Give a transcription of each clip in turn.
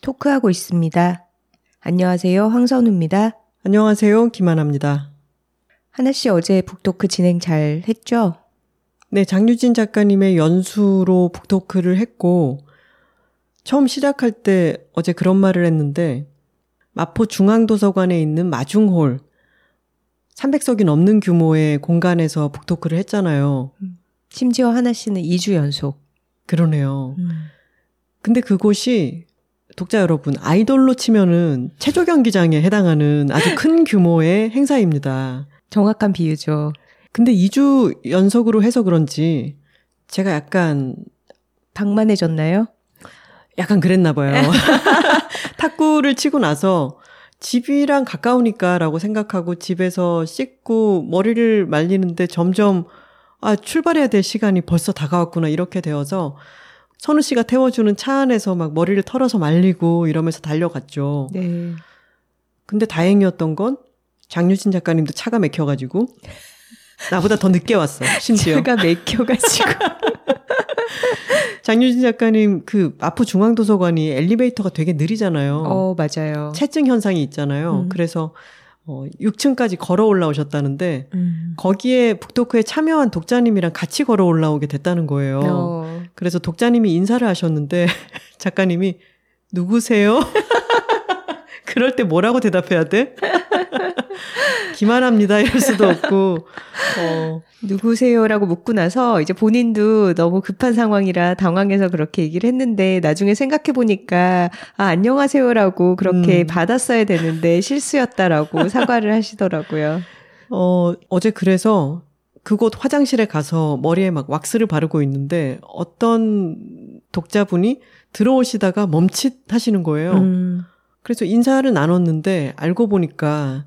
토크하고 있습니다. 안녕하세요. 황선우입니다. 안녕하세요. 김하나입니다. 하나 씨 어제 북토크 진행 잘 했죠? 네, 장유진 작가님의 연수로 북토크를 했고 처음 시작할 때 어제 그런 말을 했는데 마포 중앙도서관에 있는 마중홀 300석이 넘는 규모의 공간에서 북토크를 했잖아요. 심지어 하나 씨는 2주 연속. 그러네요. 음. 근데 그곳이 독자 여러분, 아이돌로 치면은 체조 경기장에 해당하는 아주 큰 규모의 행사입니다. 정확한 비유죠. 근데 2주 연속으로 해서 그런지 제가 약간 방만해졌나요? 약간 그랬나 봐요. 탁구를 치고 나서 집이랑 가까우니까라고 생각하고 집에서 씻고 머리를 말리는데 점점 아, 출발해야 될 시간이 벌써 다가왔구나 이렇게 되어서 선우 씨가 태워주는 차 안에서 막 머리를 털어서 말리고 이러면서 달려갔죠. 네. 근데 다행이었던 건 장유진 작가님도 차가 막혀가지고 나보다 더 늦게 왔어. 심지어. 차가 막혀가지고. 장유진 작가님 그 마포 중앙도서관이 엘리베이터가 되게 느리잖아요. 어, 맞아요. 체증 현상이 있잖아요. 음. 그래서 어 6층까지 걸어 올라오셨다는데 음. 거기에 북토크에 참여한 독자님이랑 같이 걸어 올라오게 됐다는 거예요. 어. 그래서 독자님이 인사를 하셨는데 작가님이 누구세요? 그럴 때 뭐라고 대답해야 돼? 기만합니다 이럴 수도 없고 어, 누구세요라고 묻고 나서 이제 본인도 너무 급한 상황이라 당황해서 그렇게 얘기를 했는데 나중에 생각해 보니까 아 안녕하세요라고 그렇게 음. 받았어야 되는데 실수였다라고 사과를 하시더라고요. 어, 어제 그래서 그곳 화장실에 가서 머리에 막 왁스를 바르고 있는데 어떤 독자분이 들어오시다가 멈칫 하시는 거예요. 음. 그래서 인사를 나눴는데 알고 보니까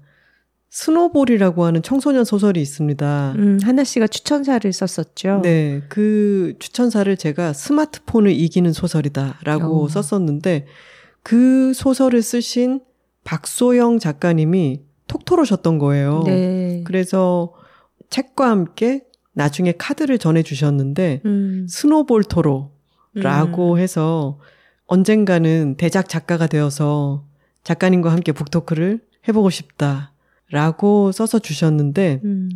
스노볼이라고 하는 청소년 소설이 있습니다. 음, 하나 씨가 추천사를 썼었죠. 네, 그 추천사를 제가 스마트폰을 이기는 소설이다라고 어. 썼었는데 그 소설을 쓰신 박소영 작가님이 톡토로셨던 거예요. 네. 그래서 책과 함께 나중에 카드를 전해 주셨는데 음. 스노볼 토로라고 음. 해서 언젠가는 대작 작가가 되어서 작가님과 함께 북토크를 해보고 싶다 라고 써서 주셨는데 음.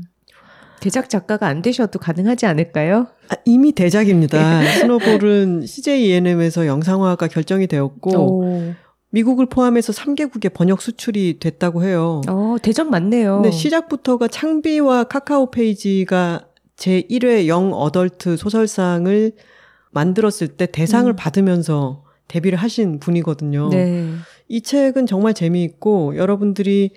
대작 작가가 안 되셔도 가능하지 않을까요? 아, 이미 대작입니다. 스노볼은 CJ ENM에서 영상화가 결정이 되었고 오. 미국을 포함해서 3개국에 번역 수출이 됐다고 해요. 어, 대작 맞네요. 근데 시작부터가 창비와 카카오 페이지가 제 1회 영 어덜트 소설상을 만들었을 때 대상을 음. 받으면서 데뷔를 하신 분이거든요. 네. 이 책은 정말 재미있고 여러분들이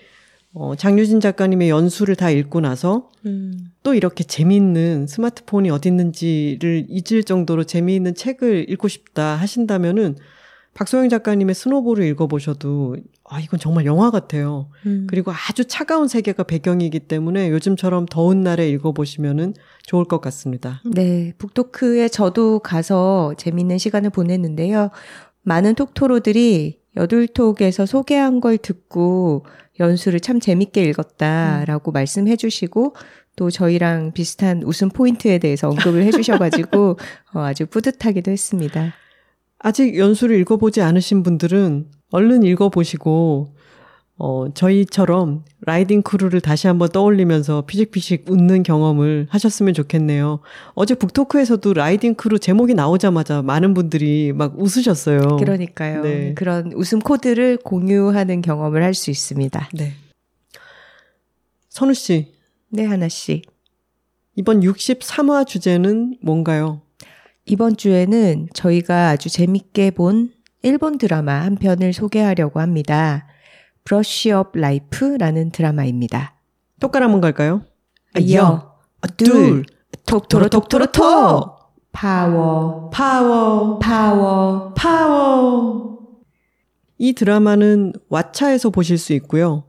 어, 장유진 작가님의 연수를 다 읽고 나서 음. 또 이렇게 재미있는 스마트폰이 어디 있는지를 잊을 정도로 재미있는 책을 읽고 싶다 하신다면은 박소영 작가님의 스노볼을 읽어보셔도 아 이건 정말 영화 같아요. 음. 그리고 아주 차가운 세계가 배경이기 때문에 요즘처럼 더운 날에 읽어보시면은 좋을 것 같습니다. 네, 북토크에 저도 가서 재밌는 시간을 보냈는데요. 많은 톡토로들이 여둘톡에서 소개한 걸 듣고 연수를 참 재밌게 읽었다라고 말씀해 주시고 또 저희랑 비슷한 웃음 포인트에 대해서 언급을 해 주셔가지고 어, 아주 뿌듯하기도 했습니다. 아직 연수를 읽어보지 않으신 분들은 얼른 읽어보시고 어, 저희처럼 riding crew를 다시 한번 떠올리면서 피식피식 웃는 경험을 하셨으면 좋겠네요. 어제 book talk에서도 riding crew 제목이 나오자마자 많은 분들이 막 웃으셨어요. 그러니까요. 네. 그런 웃음 코드를 공유하는 경험을 할 수 있습니다. 네. 선우 씨. 네, 하나 씨. 이번 63화 주제는 뭔가요? 이번 주에는 저희가 아주 재밌게 본 일본 드라마 한 편을 소개하려고 합니다. 브러쉬업 라이프라는 드라마입니다. 한번 갈까요? 아, 여, 아, 둘, 톡토로 톡토로 톡! 파워, 파워, 파워, 파워. 이 드라마는 왓챠에서 보실 수 있고요.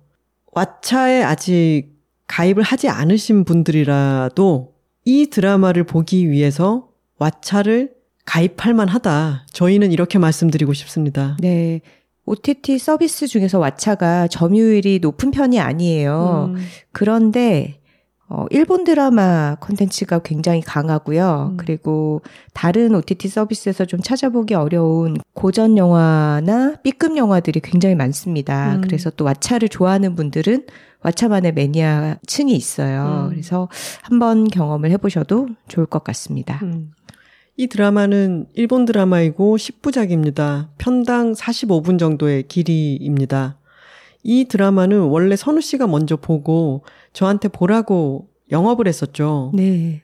왓챠에 아직 가입을 하지 않으신 분들이라도 이 드라마를 보기 위해서 왓챠를 가입할 만하다. 저희는 이렇게 말씀드리고 싶습니다. 네. OTT 서비스 중에서 왓챠가 점유율이 높은 편이 아니에요. 음. 그런데 어, 일본 드라마 컨텐츠가 굉장히 강하고요. 음. 그리고 다른 OTT 서비스에서 좀 찾아보기 어려운 고전 영화나 B급 영화들이 굉장히 많습니다. 음. 그래서 또 왓챠를 좋아하는 분들은 왓챠만의 매니아 층이 있어요. 음. 그래서 한번 경험을 해보셔도 좋을 것 같습니다. 음. 이 드라마는 일본 드라마이고 10부작입니다. 편당 45분 정도의 길이입니다. 이 드라마는 원래 선우 씨가 먼저 보고 저한테 보라고 영업을 했었죠. 네.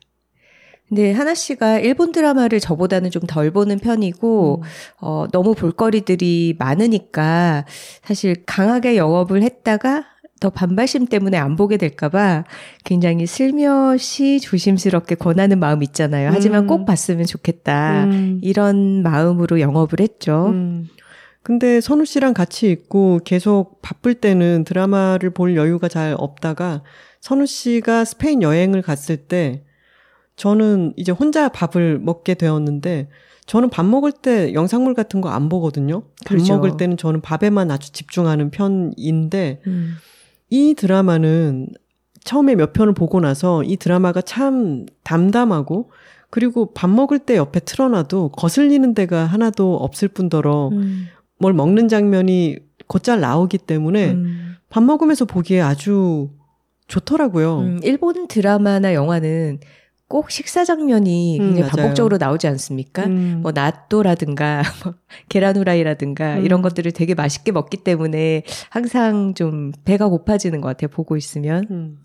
근데 하나 씨가 일본 드라마를 저보다는 좀 덜 보는 편이고, 음. 어, 너무 볼거리들이 많으니까 사실 강하게 영업을 했다가 더 반발심 때문에 안 보게 될까봐 굉장히 슬며시 조심스럽게 권하는 마음 있잖아요. 하지만 음. 꼭 봤으면 좋겠다. 음. 이런 마음으로 영업을 했죠. 음. 근데 선우 씨랑 같이 있고 계속 바쁠 때는 드라마를 볼 여유가 잘 없다가 선우 씨가 스페인 여행을 갔을 때 저는 이제 혼자 밥을 먹게 되었는데 저는 밥 먹을 때 영상물 같은 거 안 보거든요. 밥 그렇죠. 먹을 때는 저는 밥에만 아주 집중하는 편인데 음. 이 드라마는 처음에 몇 편을 보고 나서 이 드라마가 참 담담하고 그리고 밥 먹을 때 옆에 틀어놔도 거슬리는 데가 하나도 없을 뿐더러 음. 뭘 먹는 장면이 곧잘 나오기 때문에 음. 밥 먹으면서 보기에 아주 좋더라고요. 음, 일본 드라마나 영화는 꼭 식사 장면이 음, 굉장히 반복적으로 나오지 않습니까? 음. 뭐 나또라든가 뭐 계란 후라이라든가 음. 이런 것들을 되게 맛있게 먹기 때문에 항상 좀 배가 고파지는 것 같아요. 보고 있으면. 음.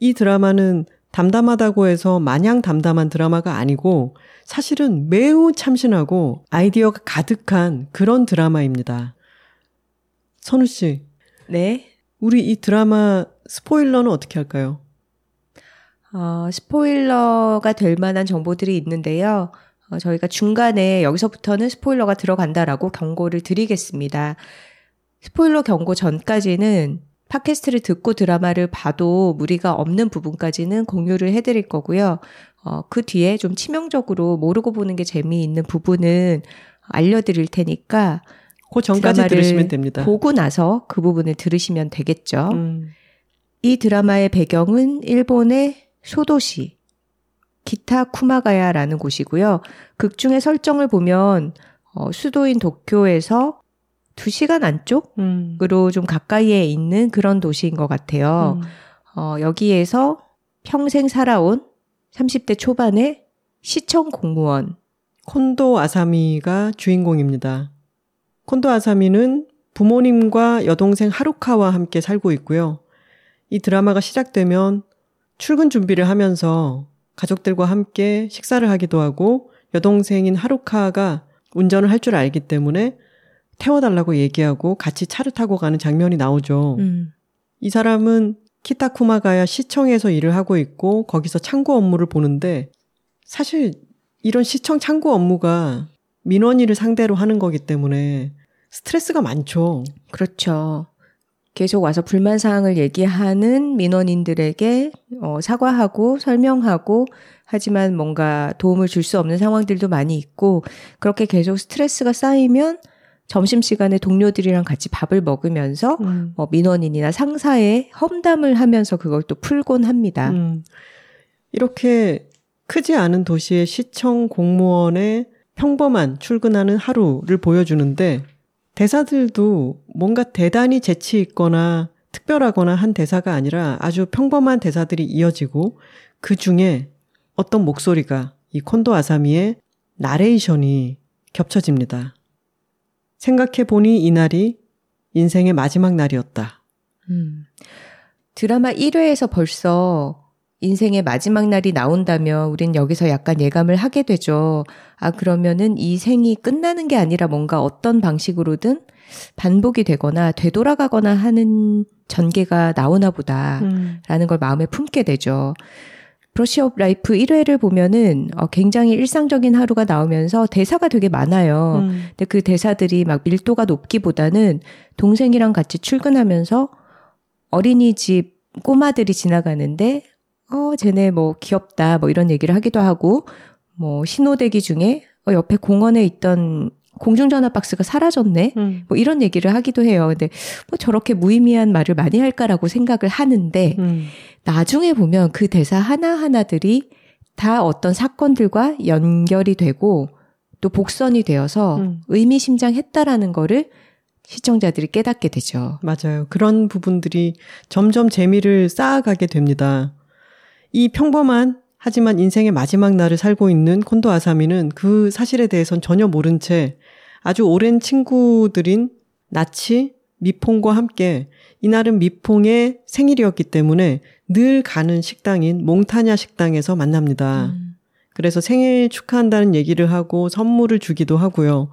이 드라마는 담담하다고 해서 마냥 담담한 드라마가 아니고 사실은 매우 참신하고 아이디어가 가득한 그런 드라마입니다. 선우 씨. 네. 우리 이 드라마 스포일러는 어떻게 할까요? 어, 스포일러가 될 만한 정보들이 있는데요. 어, 저희가 중간에 여기서부터는 스포일러가 들어간다라고 경고를 드리겠습니다. 스포일러 경고 전까지는 팟캐스트를 듣고 드라마를 봐도 무리가 없는 부분까지는 공유를 해드릴 거고요. 어, 그 뒤에 좀 치명적으로 모르고 보는 게 재미있는 부분은 알려드릴 테니까 그 전까지 들으시면 됩니다. 보고 나서 그 부분을 들으시면 되겠죠. 음. 이 드라마의 배경은 일본의 소도시 기타 쿠마가야라는 곳이고요. 극 중의 설정을 보면 어, 수도인 도쿄에서 2시간 안쪽으로 음. 좀 가까이에 있는 그런 도시인 것 같아요. 음. 어, 여기에서 평생 살아온 30대 초반의 시청 공무원 콘도 아사미가 주인공입니다. 콘도 아사미는 부모님과 여동생 하루카와 함께 살고 있고요. 이 드라마가 시작되면 출근 준비를 하면서 가족들과 함께 식사를 하기도 하고 여동생인 하루카가 운전을 할 줄 알기 때문에 태워달라고 얘기하고 같이 차를 타고 가는 장면이 나오죠. 음. 이 사람은 키타쿠마가야 시청에서 일을 하고 있고 거기서 창구 업무를 보는데 사실 이런 시청 창구 업무가 민원인을 상대로 하는 거기 때문에 스트레스가 많죠. 그렇죠. 계속 와서 불만 사항을 얘기하는 민원인들에게 어, 사과하고 설명하고 하지만 뭔가 도움을 줄 수 없는 상황들도 많이 있고 그렇게 계속 스트레스가 쌓이면 점심시간에 동료들이랑 같이 밥을 먹으면서 음. 뭐 민원인이나 상사의 험담을 하면서 그걸 또 풀곤 합니다. 음. 이렇게 크지 않은 도시의 시청 공무원의 평범한 출근하는 하루를 보여주는데 대사들도 뭔가 대단히 재치 있거나 특별하거나 한 대사가 아니라 아주 평범한 대사들이 이어지고 그 중에 어떤 목소리가 이 콘도 아사미의 나레이션이 겹쳐집니다. 생각해 보니 이날이 인생의 마지막 날이었다. 음. 드라마 1회에서 벌써 인생의 마지막 날이 나온다면 우린 여기서 약간 예감을 하게 되죠. 아, 그러면은 이 생이 끝나는 게 아니라 뭔가 어떤 방식으로든 반복이 되거나 되돌아가거나 하는 전개가 나오나 보다라는 음. 걸 마음에 품게 되죠. 브러쉬업 라이프 1회를 보면은 어, 굉장히 일상적인 하루가 나오면서 대사가 되게 많아요. 음. 근데 그 대사들이 막 밀도가 높기보다는 동생이랑 같이 출근하면서 어린이집 꼬마들이 지나가는데 어, 쟤네 뭐 귀엽다, 뭐 이런 얘기를 하기도 하고, 뭐 신호대기 중에 어, 옆에 공원에 있던 공중전화 박스가 사라졌네? 음. 뭐 이런 얘기를 하기도 해요. 근데 뭐 저렇게 무의미한 말을 많이 할까라고 생각을 하는데, 음. 나중에 보면 그 대사 하나하나들이 다 어떤 사건들과 연결이 되고 또 복선이 되어서 음. 의미심장했다라는 거를 시청자들이 깨닫게 되죠. 맞아요. 그런 부분들이 점점 재미를 쌓아가게 됩니다. 이 평범한 하지만 인생의 마지막 날을 살고 있는 콘도 아사미는 그 사실에 대해선 전혀 모른 채 아주 오랜 친구들인 나치, 미퐁과 함께 이날은 미퐁의 생일이었기 때문에 늘 가는 식당인 몽타냐 식당에서 만납니다. 음. 그래서 생일 축하한다는 얘기를 하고 선물을 주기도 하고요.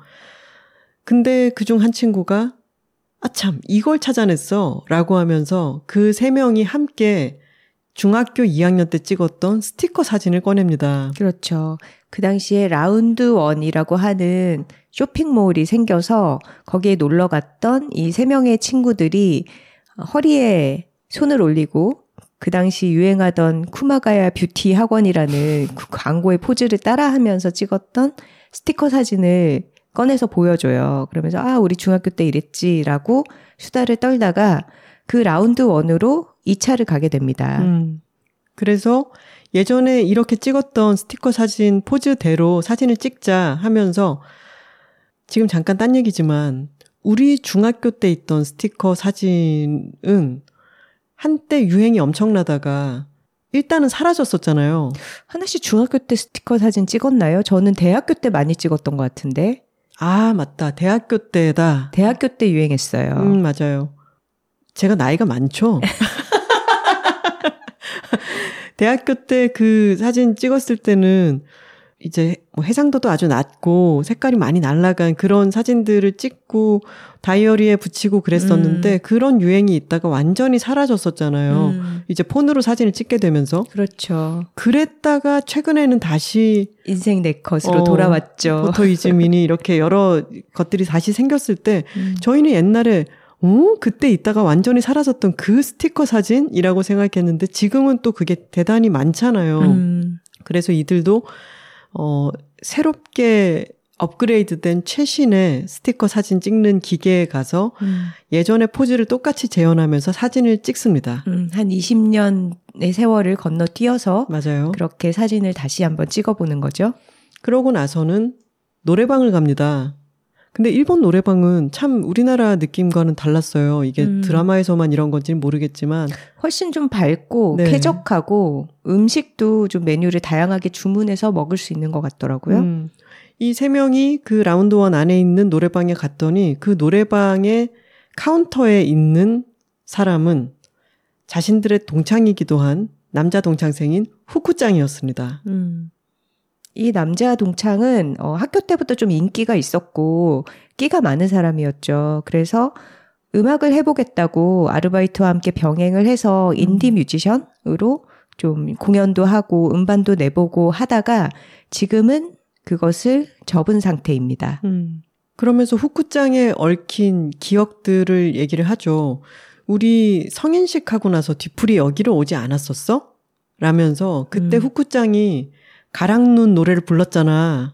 근데 그중 한 친구가 아참 이걸 찾아냈어 라고 하면서 그 세 명이 함께 중학교 2학년 때 찍었던 스티커 사진을 꺼냅니다. 그렇죠. 그 당시에 라운드 원이라고 하는 쇼핑몰이 생겨서 거기에 놀러 갔던 이 세 명의 친구들이 허리에 손을 올리고 그 당시 유행하던 쿠마가야 뷰티 학원이라는 그 광고의 포즈를 따라하면서 찍었던 스티커 사진을 꺼내서 보여줘요. 그러면서 아 우리 중학교 때 이랬지라고 수다를 떨다가 그 라운드 원으로 2차를 가게 됩니다. 음. 그래서 예전에 이렇게 찍었던 스티커 사진 포즈대로 사진을 찍자 하면서 지금 잠깐 딴 얘기지만 우리 중학교 때 있던 스티커 사진은 한때 유행이 엄청나다가 일단은 사라졌었잖아요. 하나 씨 중학교 때 스티커 사진 찍었나요? 저는 대학교 때 많이 찍었던 것 같은데. 아, 맞다. 대학교 때다. 대학교 때 유행했어요. 음, 맞아요. 제가 나이가 많죠? 대학교 때 그 사진 찍었을 때는 이제 뭐 해상도도 아주 낮고 색깔이 많이 날라간 그런 사진들을 찍고 다이어리에 붙이고 그랬었는데 음. 그런 유행이 있다가 완전히 사라졌었잖아요. 음. 이제 폰으로 사진을 찍게 되면서. 그렇죠. 그랬다가 최근에는 다시 인생 내 컷으로 어, 돌아왔죠. 포토이즈민이 이렇게 여러 것들이 다시 생겼을 때 음. 저희는 옛날에 어? 그때 있다가 완전히 사라졌던 그 스티커 사진이라고 생각했는데 지금은 또 그게 대단히 많잖아요. 음. 그래서 이들도 어 새롭게 업그레이드된 최신의 스티커 사진 찍는 기계에 가서 음. 예전의 포즈를 똑같이 재현하면서 사진을 찍습니다. 음, 한 20년의 세월을 건너뛰어서 맞아요. 그렇게 사진을 다시 한번 찍어보는 거죠. 그러고 나서는 노래방을 갑니다. 근데 일본 노래방은 참 우리나라 느낌과는 달랐어요. 이게 음. 드라마에서만 이런 건지는 모르겠지만 훨씬 좀 밝고 네. 쾌적하고 음식도 좀 메뉴를 다양하게 주문해서 먹을 수 있는 것 같더라고요. 음. 이 세 명이 그 라운드 원 안에 있는 노래방에 갔더니 그 노래방의 카운터에 있는 사람은 자신들의 동창이기도 한 남자 동창생인 후쿠짱이었습니다. 음. 이 남자 동창은 어, 학교 때부터 좀 인기가 있었고 끼가 많은 사람이었죠. 그래서 음악을 해보겠다고 아르바이트와 함께 병행을 해서 인디 음. 뮤지션으로 좀 공연도 하고 음반도 내보고 하다가 지금은 그것을 접은 상태입니다. 음. 그러면서 후쿠장에 얽힌 기억들을 얘기를 하죠. 우리 성인식 하고 나서 뒤풀이 여기로 오지 않았었어? 라면서 그때 음. 후쿠장이 가랑눈 노래를 불렀잖아.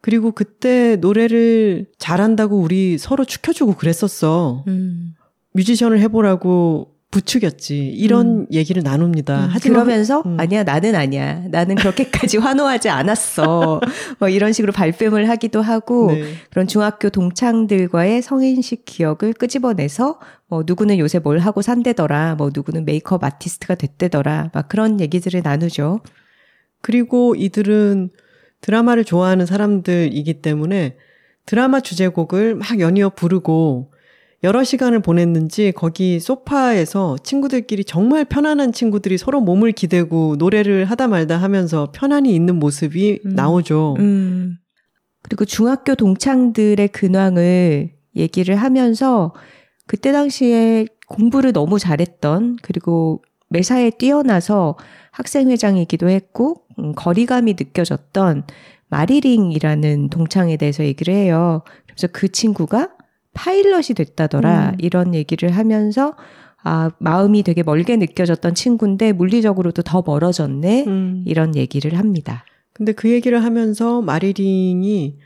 그리고 그때 노래를 잘한다고 우리 서로 축혀주고 그랬었어. 음. 뮤지션을 해보라고 부추겼지. 이런 음. 얘기를 나눕니다. 음, 하지만 그러면서 음. 아니야 나는 아니야. 나는 그렇게까지 환호하지 않았어. 뭐 이런 식으로 발뺌을 하기도 하고 네. 그런 중학교 동창들과의 성인식 기억을 끄집어내서 뭐 누구는 요새 뭘 하고 산대더라. 뭐 누구는 메이크업 아티스트가 됐대더라. 막 그런 얘기들을 나누죠. 그리고 이들은 드라마를 좋아하는 사람들이기 때문에 드라마 주제곡을 막 연이어 부르고 여러 시간을 보냈는지 거기 소파에서 친구들끼리 정말 편안한 친구들이 서로 몸을 기대고 노래를 하다 말다 하면서 편안히 있는 모습이 음. 나오죠. 음. 그리고 중학교 동창들의 근황을 얘기를 하면서 그때 당시에 공부를 너무 잘했던 그리고 매사에 뛰어나서 학생회장이기도 했고 음, 거리감이 느껴졌던 마리링이라는 동창에 대해서 얘기를 해요. 그래서 그 친구가 파일럿이 됐다더라. 음. 이런 얘기를 하면서 아, 마음이 되게 멀게 느껴졌던 친구인데 물리적으로도 더 멀어졌네. 음. 이런 얘기를 합니다. 근데 그 얘기를 하면서 마리링이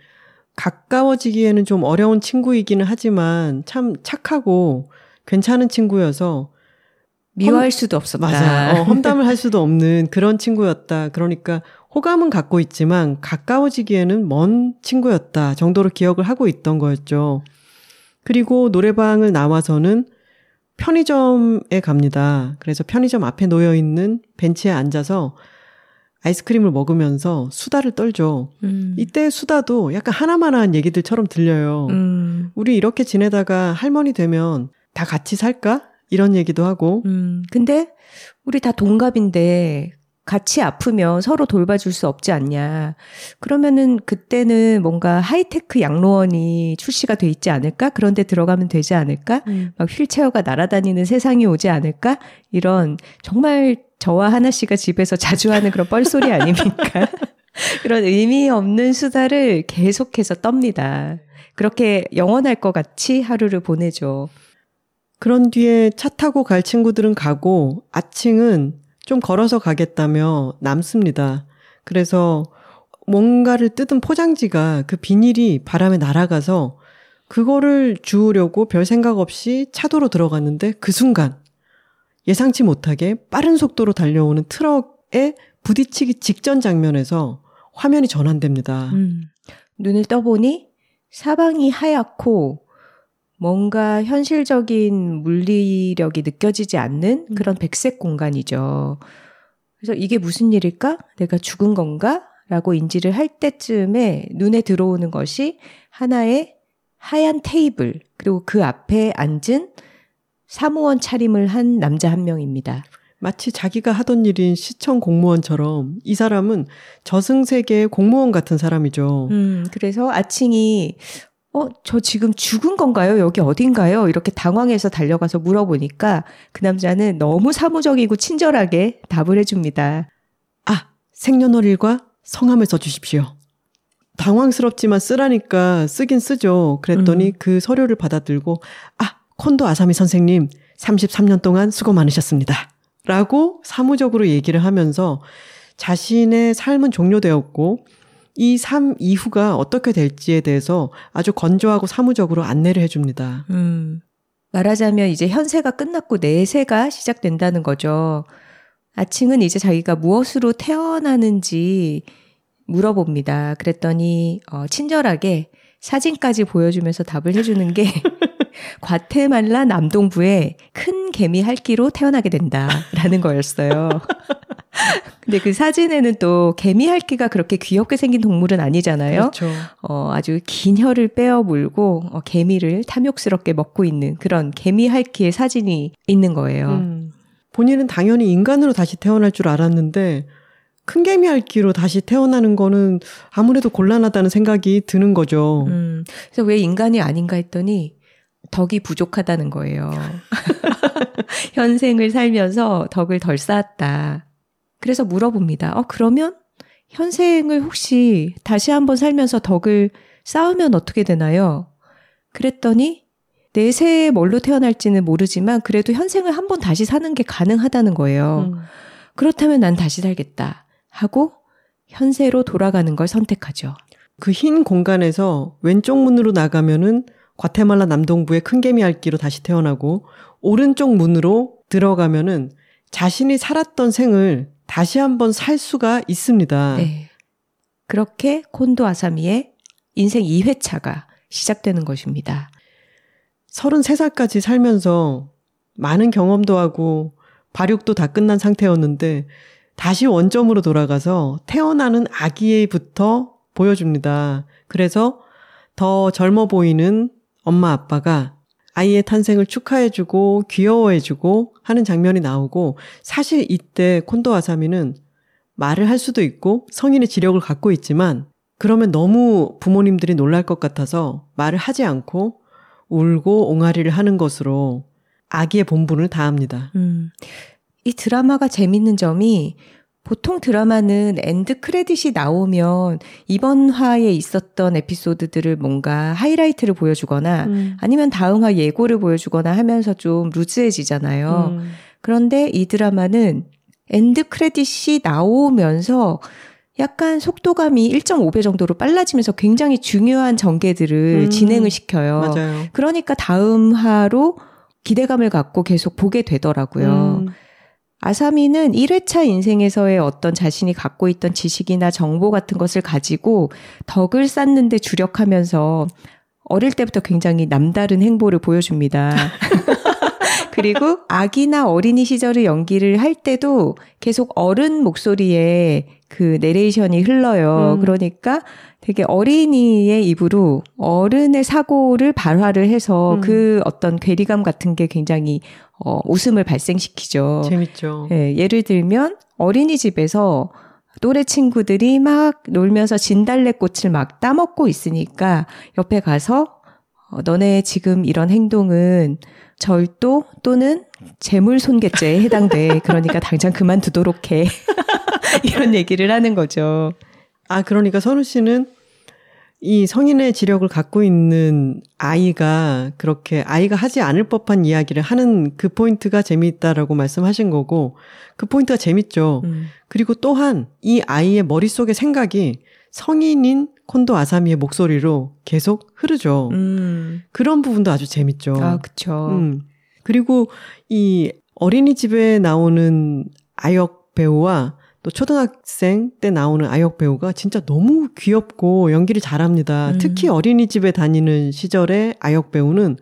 가까워지기에는 좀 어려운 친구이기는 하지만 참 착하고 괜찮은 친구여서 미워할 수도 없었다. 맞아. 어, 험담을 할 수도 없는 그런 친구였다. 그러니까 호감은 갖고 있지만 가까워지기에는 먼 친구였다 정도로 기억을 하고 있던 거였죠. 그리고 노래방을 나와서는 편의점에 갑니다. 그래서 편의점 앞에 놓여 있는 벤치에 앉아서 아이스크림을 먹으면서 수다를 떨죠. 음. 이때 수다도 약간 하나만한 얘기들처럼 들려요. 음. 우리 이렇게 지내다가 할머니 되면 다 같이 살까? 이런 얘기도 하고. 음. 근데 우리 다 동갑인데 같이 아프면 서로 돌봐줄 수 없지 않냐. 그러면은 그때는 뭔가 하이테크 양로원이 출시가 돼 있지 않을까? 그런데 들어가면 되지 않을까? 음. 막 휠체어가 날아다니는 세상이 오지 않을까? 이런 정말 저와 하나 씨가 집에서 자주 하는 그런 뻘소리 아닙니까? 그런 의미 없는 수다를 계속해서 떱니다. 그렇게 영원할 것 같이 하루를 보내죠. 그런 뒤에 차 타고 갈 친구들은 가고 아칭은 좀 걸어서 가겠다며 남습니다. 그래서 뭔가를 뜯은 포장지가 그 비닐이 바람에 날아가서 그거를 주우려고 별 생각 없이 차도로 들어갔는데 그 순간 예상치 못하게 빠른 속도로 달려오는 트럭에 부딪히기 직전 장면에서 화면이 전환됩니다. 음, 눈을 떠보니 사방이 하얗고 뭔가 현실적인 물리력이 느껴지지 않는 음. 그런 백색 공간이죠. 그래서 이게 무슨 일일까? 내가 죽은 건가? 라고 인지를 할 때쯤에 눈에 들어오는 것이 하나의 하얀 테이블, 그리고 그 앞에 앉은 사무원 차림을 한 남자 한 명입니다. 마치 자기가 하던 일인 시청 공무원처럼 이 사람은 저승세계의 공무원 같은 사람이죠. 음, 그래서 아칭이 어, 저 지금 죽은 건가요? 여기 어딘가요? 이렇게 당황해서 달려가서 물어보니까 그 남자는 너무 사무적이고 친절하게 답을 해줍니다. 아, 생년월일과 성함을 써주십시오. 당황스럽지만 쓰라니까 쓰긴 쓰죠. 그랬더니 음. 그 서류를 받아들고, 아, 콘도 아사미 선생님, 33년 동안 수고 많으셨습니다. 라고 사무적으로 얘기를 하면서 자신의 삶은 종료되었고, 이 삶 이후가 어떻게 될지에 대해서 아주 건조하고 사무적으로 안내를 해줍니다. 음, 말하자면 이제 현세가 끝났고 내세가 시작된다는 거죠. 아칭은 이제 자기가 무엇으로 태어나는지 물어봅니다. 그랬더니 어, 친절하게 사진까지 보여주면서 답을 해주는 게 과테말라 남동부에 큰 개미 할기로 태어나게 된다라는 거였어요. 근데 그 사진에는 또 개미 할기가 그렇게 귀엽게 생긴 동물은 아니잖아요. 그렇죠. 어, 아주 긴 혀를 빼어 물고 어, 개미를 탐욕스럽게 먹고 있는 그런 개미 할기의 사진이 있는 거예요. 음. 본인은 당연히 인간으로 다시 태어날 줄 알았는데 큰 개미 할기로 다시 태어나는 거는 아무래도 곤란하다는 생각이 드는 거죠. 음, 그래서 왜 인간이 아닌가 했더니 덕이 부족하다는 거예요. 현생을 살면서 덕을 덜 쌓았다. 그래서 물어봅니다. 어, 그러면 현생을 혹시 다시 한번 살면서 덕을 쌓으면 어떻게 되나요? 그랬더니 내세에 뭘로 태어날지는 모르지만 그래도 현생을 한번 다시 사는 게 가능하다는 거예요. 음. 그렇다면 난 다시 살겠다 하고 현세로 돌아가는 걸 선택하죠. 그 흰 공간에서 왼쪽 문으로 나가면은 과테말라 남동부의 큰 개미 알기로 다시 태어나고 오른쪽 문으로 들어가면은 자신이 살았던 생을 다시 한번 살 수가 있습니다. 네. 그렇게 콘도 아사미의 인생 2회차가 시작되는 것입니다. 33살까지 살면서 많은 경험도 하고 발육도 다 끝난 상태였는데 다시 원점으로 돌아가서 태어나는 아기부터 보여줍니다. 그래서 더 젊어 보이는 엄마 아빠가 아이의 탄생을 축하해주고 귀여워해주고 하는 장면이 나오고 사실 이때 콘도 아사미는 말을 할 수도 있고 성인의 지력을 갖고 있지만 그러면 너무 부모님들이 놀랄 것 같아서 말을 하지 않고 울고 옹알이를 하는 것으로 아기의 본분을 다합니다. 음, 이 드라마가 재밌는 점이 보통 드라마는 엔드 크레딧이 나오면 이번 화에 있었던 에피소드들을 뭔가 하이라이트를 보여주거나 음. 아니면 다음 화 예고를 보여주거나 하면서 좀 루즈해지잖아요. 음. 그런데 이 드라마는 엔드 크레딧이 나오면서 약간 속도감이 1.5배 정도로 빨라지면서 굉장히 중요한 전개들을 음. 진행을 시켜요. 맞아요. 그러니까 다음 화로 기대감을 갖고 계속 보게 되더라고요. 음. 아사미는 1회차 인생에서의 어떤 자신이 갖고 있던 지식이나 정보 같은 것을 가지고 덕을 쌓는데 주력하면서 어릴 때부터 굉장히 남다른 행보를 보여줍니다. 그리고 아기나 어린이 시절의 연기를 할 때도 계속 어른 목소리에 그 내레이션이 흘러요. 음. 그러니까 되게 어린이의 입으로 어른의 사고를 발화를 해서 음. 그 어떤 괴리감 같은 게 굉장히 어, 웃음을 발생시키죠. 재밌죠. 예, 예를 들면 어린이집에서 또래 친구들이 막 놀면서 진달래꽃을 막 따먹고 있으니까 옆에 가서 어, 너네 지금 이런 행동은 절도 또는 재물 손괴죄에 해당돼. 그러니까 당장 그만두도록 해. 이런 얘기를 하는 거죠. 아, 그러니까 선우 씨는 이 성인의 지력을 갖고 있는 아이가 그렇게 아이가 하지 않을 법한 이야기를 하는 그 포인트가 재미있다라고 말씀하신 거고 그 포인트가 재밌죠. 음. 그리고 또한 이 아이의 머릿속의 생각이 성인인 콘도 아사미의 목소리로 계속 흐르죠. 음. 그런 부분도 아주 재밌죠. 아, 그쵸. 음. 그리고 이 어린이집에 나오는 아역 배우와 또 초등학생 때 나오는 아역 배우가 진짜 너무 귀엽고 연기를 잘합니다. 음. 특히 어린이집에 다니는 시절의 아역 배우는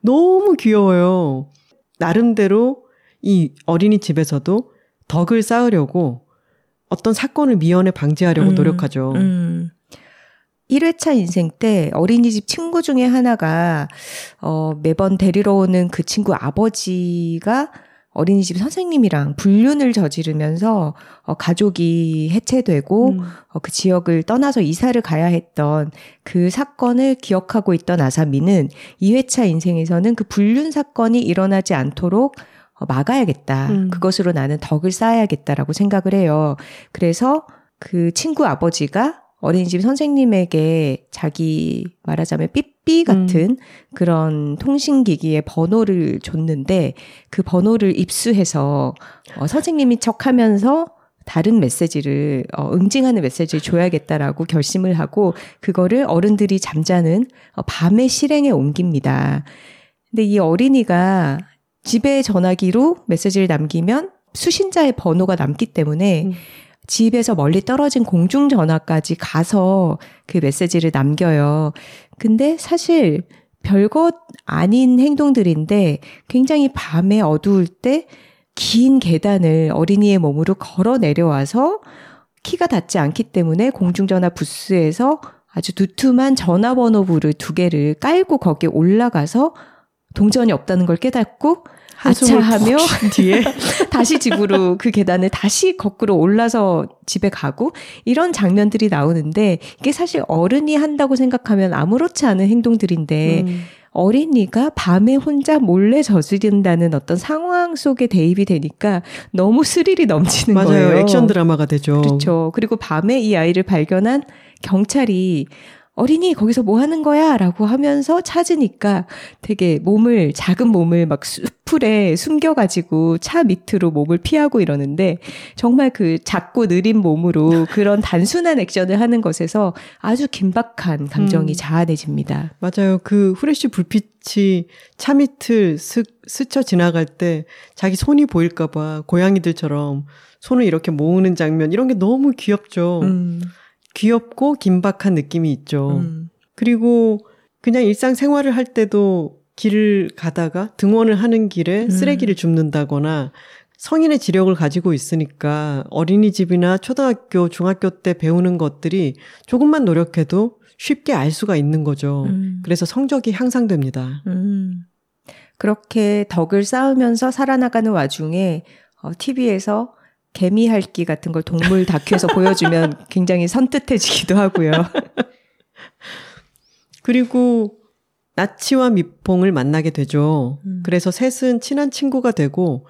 너무 귀여워요. 나름대로 이 어린이집에서도 덕을 쌓으려고 어떤 사건을 미연에 방지하려고 음. 노력하죠. 음. 1회차 인생 때 어린이집 친구 중에 하나가 어 매번 데리러 오는 그 친구 아버지가 어린이집 선생님이랑 불륜을 저지르면서 어, 가족이 해체되고 음. 어, 그 지역을 떠나서 이사를 가야 했던 그 사건을 기억하고 있던 아사미는 2회차 인생에서는 그 불륜 사건이 일어나지 않도록 어, 막아야겠다. 음. 그것으로 나는 덕을 쌓아야겠다라고 생각을 해요. 그래서 그 친구 아버지가 어린이집 선생님에게 자기 말하자면 삐삐 같은 음. 그런 통신기기의 번호를 줬는데 그 번호를 입수해서 어, 선생님이 척 하면서 다른 메시지를 어, 응징하는 메시지를 줘야겠다라고 결심을 하고 그거를 어른들이 잠자는 어, 밤의 실행에 옮깁니다. 근데 이 어린이가 집에 전화기로 메시지를 남기면 수신자의 번호가 남기 때문에 음. 집에서 멀리 떨어진 공중전화까지 가서 그 메시지를 남겨요. 근데 사실 별것 아닌 행동들인데 굉장히 밤에 어두울 때 긴 계단을 어린이의 몸으로 걸어 내려와서 키가 닿지 않기 때문에 공중전화 부스에서 아주 두툼한 전화번호부를 두 개를 깔고 거기에 올라가서 동전이 없다는 걸 깨닫고 아차하며 뒤에 다시 집으로 그 계단을 다시 거꾸로 올라서 집에 가고 이런 장면들이 나오는데 이게 사실 어른이 한다고 생각하면 아무렇지 않은 행동들인데 음. 어린이가 밤에 혼자 몰래 저지른다는 어떤 상황 속에 대입이 되니까 너무 스릴이 넘치는 맞아요. 거예요. 액션 드라마가 되죠. 그렇죠. 그리고 밤에 이 아이를 발견한 경찰이 어린이 거기서 뭐 하는 거야? 라고 하면서 찾으니까 되게 몸을, 작은 몸을 막 숲풀에 숨겨가지고 차 밑으로 몸을 피하고 이러는데 정말 그 작고 느린 몸으로 그런 단순한 액션을 하는 것에서 아주 긴박한 감정이 음. 자아내집니다. 맞아요. 그 후레쉬 불빛이 차 밑을 스, 스쳐 지나갈 때 자기 손이 보일까봐 고양이들처럼 손을 이렇게 모으는 장면 이런 게 너무 귀엽죠. 음. 귀엽고 긴박한 느낌이 있죠. 음. 그리고 그냥 일상 생활을 할 때도 길을 가다가 등원을 하는 길에 음. 쓰레기를 줍는다거나 성인의 지력을 가지고 있으니까 어린이집이나 초등학교, 중학교 때 배우는 것들이 조금만 노력해도 쉽게 알 수가 있는 거죠. 음. 그래서 성적이 향상됩니다. 음. 그렇게 덕을 쌓으면서 살아나가는 와중에 어, TV에서 개미 핥기 같은 걸 동물 다큐에서 보여주면 굉장히 선뜻해지기도 하고요. 그리고 나치와 미퐁을 만나게 되죠. 음. 그래서 셋은 친한 친구가 되고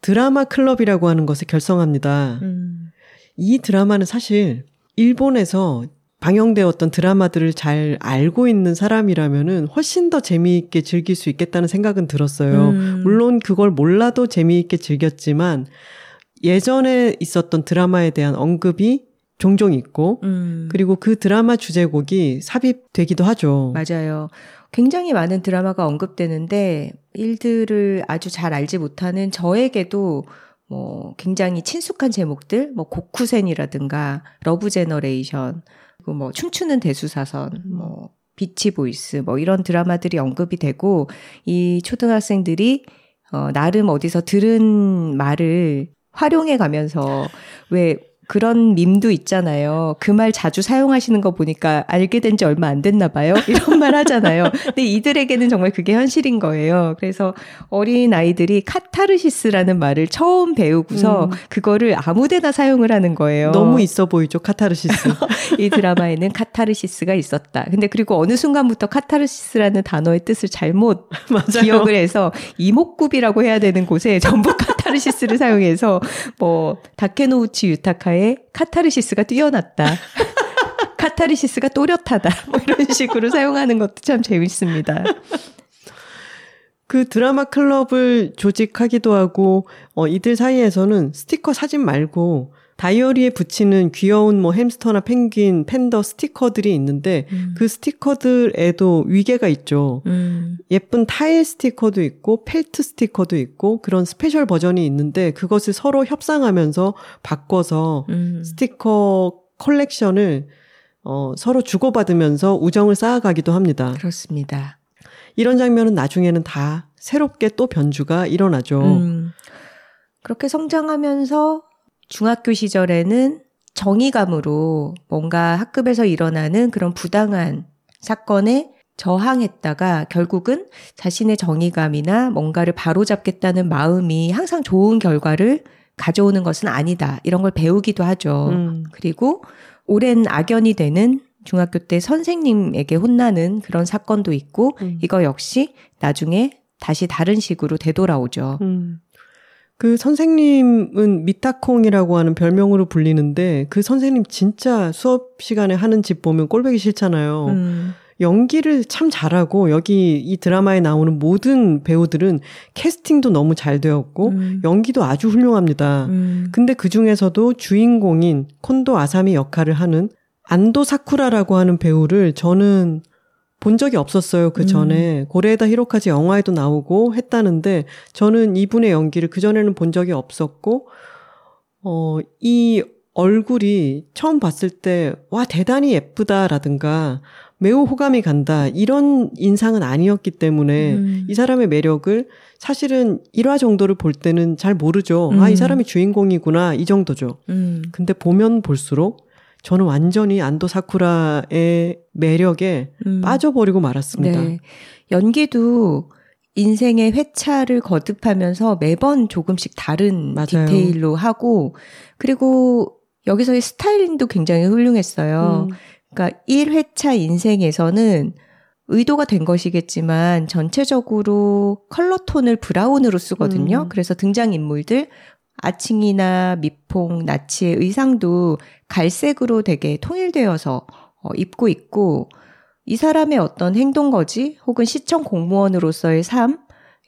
드라마 클럽이라고 하는 것을 결성합니다. 음. 이 드라마는 사실 일본에서 방영되었던 드라마들을 잘 알고 있는 사람이라면은 훨씬 더 재미있게 즐길 수 있겠다는 생각은 들었어요. 음. 물론 그걸 몰라도 재미있게 즐겼지만 예전에 있었던 드라마에 대한 언급이 종종 있고, 음. 그리고 그 드라마 주제곡이 삽입되기도 하죠. 맞아요. 굉장히 많은 드라마가 언급되는데, 일들을 아주 잘 알지 못하는 저에게도 뭐 굉장히 친숙한 제목들, 뭐 고쿠센이라든가 러브 제너레이션, 그리고 뭐 춤추는 대수사선, 뭐 비치 보이스, 뭐 이런 드라마들이 언급이 되고, 이 초등학생들이 어, 나름 어디서 들은 말을 활용해 가면서 왜 그런 밈도 있잖아요. 그 말 자주 사용하시는 거 보니까 알게 된 지 얼마 안 됐나 봐요. 이런 말 하잖아요. 근데 이들에게는 정말 그게 현실인 거예요. 그래서 어린 아이들이 카타르시스라는 말을 처음 배우고서 음. 그거를 아무데나 사용을 하는 거예요. 너무 있어 보이죠, 카타르시스. 이 드라마에는 카타르시스가 있었다. 근데 그리고 어느 순간부터 카타르시스라는 단어의 뜻을 잘못 기억을 해서 이목구비라고 해야 되는 곳에 전부 카타르시스를 사용해서 뭐 다케노우치 유타카의 카타르시스가 뛰어났다. 카타르시스가 또렷하다. 뭐 이런 식으로 사용하는 것도 참 재밌습니다. 그 드라마 클럽을 조직하기도 하고 어 이들 사이에서는 스티커 사진 말고 다이어리에 붙이는 귀여운 뭐 햄스터나 펭귄, 팬더 스티커들이 있는데 음. 그 스티커들에도 위계가 있죠. 음. 예쁜 타일 스티커도 있고 펠트 스티커도 있고 그런 스페셜 버전이 있는데 그것을 서로 협상하면서 바꿔서 음. 스티커 컬렉션을 어, 서로 주고받으면서 우정을 쌓아가기도 합니다. 그렇습니다. 이런 장면은 나중에는 다 새롭게 또 변주가 일어나죠. 음. 그렇게 성장하면서 중학교 시절에는 정의감으로 뭔가 학급에서 일어나는 그런 부당한 사건에 저항했다가 결국은 자신의 정의감이나 뭔가를 바로잡겠다는 마음이 항상 좋은 결과를 가져오는 것은 아니다. 이런 걸 배우기도 하죠. 음. 그리고 오랜 악연이 되는 중학교 때 선생님에게 혼나는 그런 사건도 있고 음. 이거 역시 나중에 다시 다른 식으로 되돌아오죠. 음. 그 선생님은 미타콩이라고 하는 별명으로 불리는데 그 선생님 진짜 수업 시간에 하는 집 보면 꼴보기 싫잖아요. 음. 연기를 참 잘하고 여기 이 드라마에 나오는 모든 배우들은 캐스팅도 너무 잘 되었고 음. 연기도 아주 훌륭합니다. 음. 근데 그 중에서도 주인공인 콘도 아사미 역할을 하는 안도 사쿠라라고 하는 배우를 저는 본 적이 없었어요. 그 전에 음. 고레에다 히로카즈 영화에도 나오고 했다는데 저는 이분의 연기를 그 전에는 본 적이 없었고 어이 얼굴이 처음 봤을 때 와 대단히 예쁘다라든가 매우 호감이 간다 이런 인상은 아니었기 때문에 음. 이 사람의 매력을 사실은 1화 정도를 볼 때는 잘 모르죠. 음. 아이 사람이 주인공이구나 이 정도죠. 음. 근데 보면 볼수록 저는 완전히 안도 사쿠라의 매력에 음. 빠져버리고 말았습니다. 네. 연기도 인생의 회차를 거듭하면서 매번 조금씩 다른 맞아요. 디테일로 하고 그리고 여기서의 스타일링도 굉장히 훌륭했어요. 음. 그러니까 1회차 인생에서는 의도가 된 것이겠지만 전체적으로 컬러 톤을 브라운으로 쓰거든요. 음. 그래서 등장 인물들 아칭이나 미퐁, 나치의 의상도 갈색으로 되게 통일되어서 어, 입고 있고 이 사람의 어떤 행동 거지 혹은 시청 공무원으로서의 삶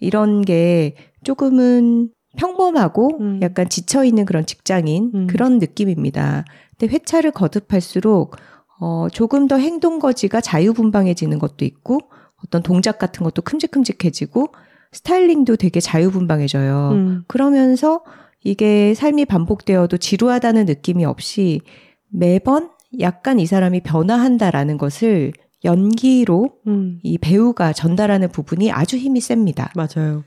이런 게 조금은 평범하고 음. 약간 지쳐 있는 그런 직장인 음. 그런 느낌입니다. 근데 회차를 거듭할수록 어, 조금 더 행동 거지가 자유분방해지는 것도 있고 어떤 동작 같은 것도 큼직큼직해지고 스타일링도 되게 자유분방해져요. 음. 그러면서 이게 삶이 반복되어도 지루하다는 느낌이 없이 매번 약간 이 사람이 변화한다라는 것을 연기로 음. 이 배우가 전달하는 부분이 아주 힘이 셉니다. 맞아요.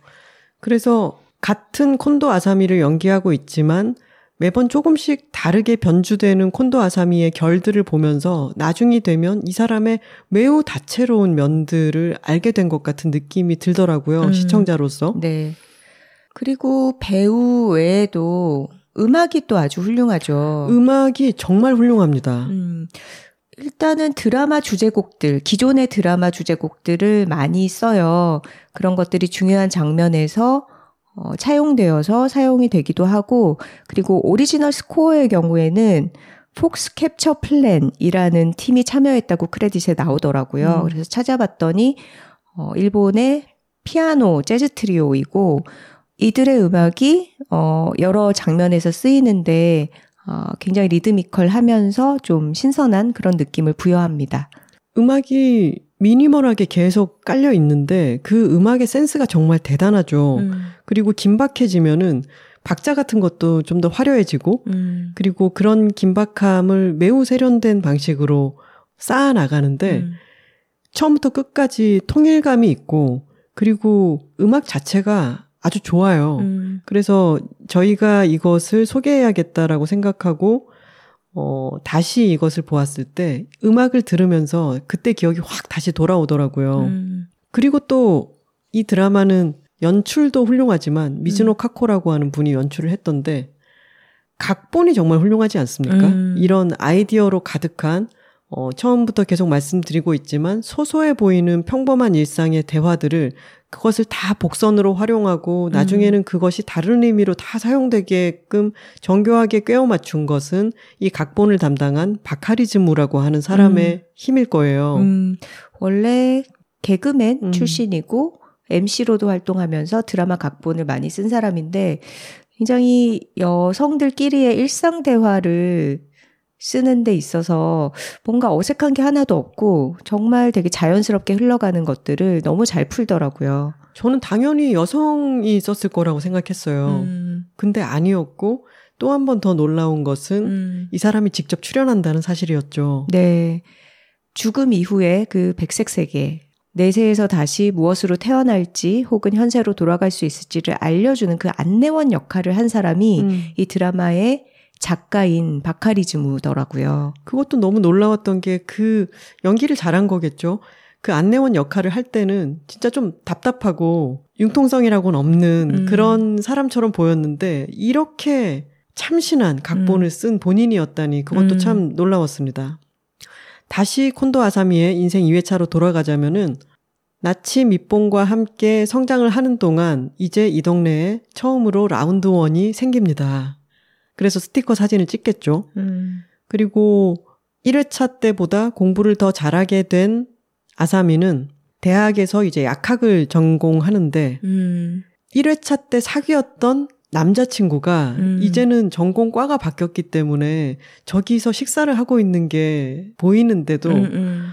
그래서 같은 콘도 아사미를 연기하고 있지만 매번 조금씩 다르게 변주되는 콘도 아사미의 결들을 보면서 나중이 되면 이 사람의 매우 다채로운 면들을 알게 된 것 같은 느낌이 들더라고요. 음. 시청자로서. 네. 그리고 배우 외에도 음악이 또 아주 훌륭하죠. 음악이 정말 훌륭합니다. 음, 일단은 드라마 주제곡들, 기존의 드라마 주제곡들을 많이 써요. 그런 것들이 중요한 장면에서 어, 차용되어서 사용이 되기도 하고, 그리고 오리지널 스코어의 경우에는 폭스 캡처 플랜이라는 팀이 참여했다고 크레딧에 나오더라고요. 음. 그래서 찾아봤더니, 어, 일본의 피아노 재즈 트리오이고, 이들의 음악이, 어, 여러 장면에서 쓰이는데, 어, 굉장히 리드미컬 하면서 좀 신선한 그런 느낌을 부여합니다. 음악이 미니멀하게 계속 깔려 있는데 그 음악의 센스가 정말 대단하죠. 음, 그리고 긴박해지면은 박자 같은 것도 좀 더 화려해지고 음, 그리고 그런 긴박함을 매우 세련된 방식으로 쌓아 나가는데 음, 처음부터 끝까지 통일감이 있고 그리고 음악 자체가 아주 좋아요. 음, 그래서 저희가 이것을 소개해야겠다라고 생각하고 어 다시 이것을 보았을 때 음악을 들으면서 그때 기억이 확 다시 돌아오더라고요. 음, 그리고 또 이 드라마는 연출도 훌륭하지만 미즈노 음. 카코라고 하는 분이 연출을 했던데 각본이 정말 훌륭하지 않습니까? 음. 이런 아이디어로 가득한 어, 처음부터 계속 말씀드리고 있지만 소소해 보이는 평범한 일상의 대화들을 그것을 다 복선으로 활용하고 나중에는 그것이 다른 의미로 다 사용되게끔 정교하게 꿰어 맞춘 것은 이 각본을 담당한 바카리즈무라고 하는 사람의 힘일 거예요. 음, 원래 개그맨 음. 출신이고 MC로도 활동하면서 드라마 각본을 많이 쓴 사람인데 굉장히 여성들끼리의 일상 대화를 쓰는 데 있어서 뭔가 어색한 게 하나도 없고 정말 되게 자연스럽게 흘러가는 것들을 너무 잘 풀더라고요. 저는 당연히 여성이 썼을 거라고 생각했어요. 음, 근데 아니었고 또 한 번 더 놀라운 것은 음. 이 사람이 직접 출연한다는 사실이었죠. 네. 죽음 이후에 그 백색 세계, 내세에서 다시 무엇으로 태어날지 혹은 현세로 돌아갈 수 있을지를 알려주는 그 안내원 역할을 한 사람이 음. 이 드라마의 작가인 바카리즈무더라고요. 그것도 너무 놀라웠던 게 그 연기를 잘한 거겠죠. 그 안내원 역할을 할 때는 진짜 좀 답답하고 융통성이라고는 없는 음. 그런 사람처럼 보였는데 이렇게 참신한 각본을 음. 쓴 본인이었다니 그것도 음. 참 놀라웠습니다. 다시 콘도 아사미의 인생 2회차로 돌아가자면은 나치 밑봉과 함께 성장을 하는 동안 이제 이 동네에 처음으로 라운드원이 생깁니다. 그래서 스티커 사진을 찍겠죠. 음. 그리고 1회차 때보다 공부를 더 잘하게 된 아사미는 대학에서 이제 약학을 전공하는데 음. 1회차 때 사귀었던 남자친구가 음. 이제는 전공과가 바뀌었기 때문에 저기서 식사를 하고 있는 게 보이는데도 음, 음.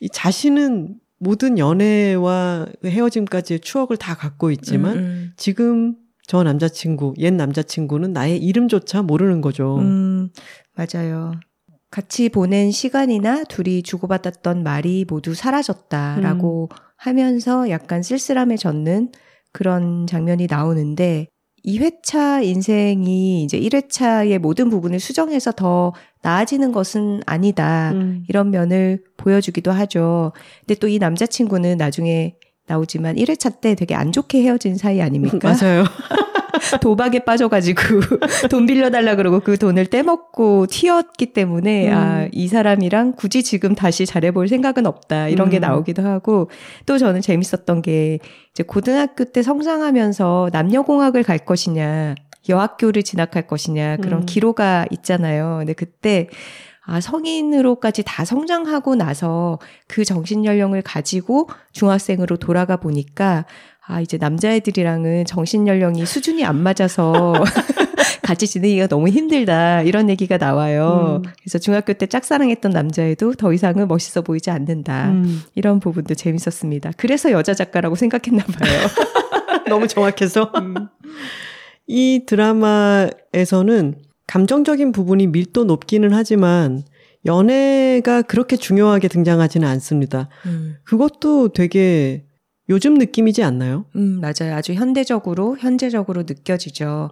이 자신은 모든 연애와 그 헤어짐까지의 추억을 다 갖고 있지만 음, 지금 저 남자친구, 옛 남자친구는 나의 이름조차 모르는 거죠. 음. 음, 맞아요. 같이 보낸 시간이나 둘이 주고받았던 말이 모두 사라졌다라고 음. 하면서 약간 쓸쓸함해졌는 그런 장면이 나오는데 2회차 인생이 이제 1회차의 모든 부분을 수정해서 더 나아지는 것은 아니다. 음. 이런 면을 보여주기도 하죠. 근데 또 이 남자친구는 나중에 나오지만 1회차 때 되게 안 좋게 헤어진 사이 아닙니까? 맞아요. 도박에 빠져가지고 돈 빌려달라 그러고 그 돈을 떼먹고 튀었기 때문에 음. 아, 이 사람이랑 굳이 지금 다시 잘해볼 생각은 없다. 이런 게 음. 나오기도 하고 또 저는 재밌었던 게 이제 고등학교 때 성장하면서 남녀공학을 갈 것이냐 여학교를 진학할 것이냐 그런 음. 기로가 있잖아요. 근데 그때 아, 성인으로까지 다 성장하고 나서 그 정신 연령을 가지고 중학생으로 돌아가 보니까 아, 이제 남자애들이랑은 정신 연령이 수준이 안 맞아서 같이 지내기가 너무 힘들다. 이런 얘기가 나와요. 음. 그래서 중학교 때 짝사랑했던 남자애도 더 이상은 멋있어 보이지 않는다. 음. 이런 부분도 재밌었습니다. 그래서 여자 작가라고 생각했나 봐요. 너무 정확해서. 음. 이 드라마에서는 감정적인 부분이 밀도 높기는 하지만 연애가 그렇게 중요하게 등장하지는 않습니다. 음. 그것도 되게 요즘 느낌이지 않나요? 음, 맞아요. 아주 현대적으로, 현재적으로 느껴지죠.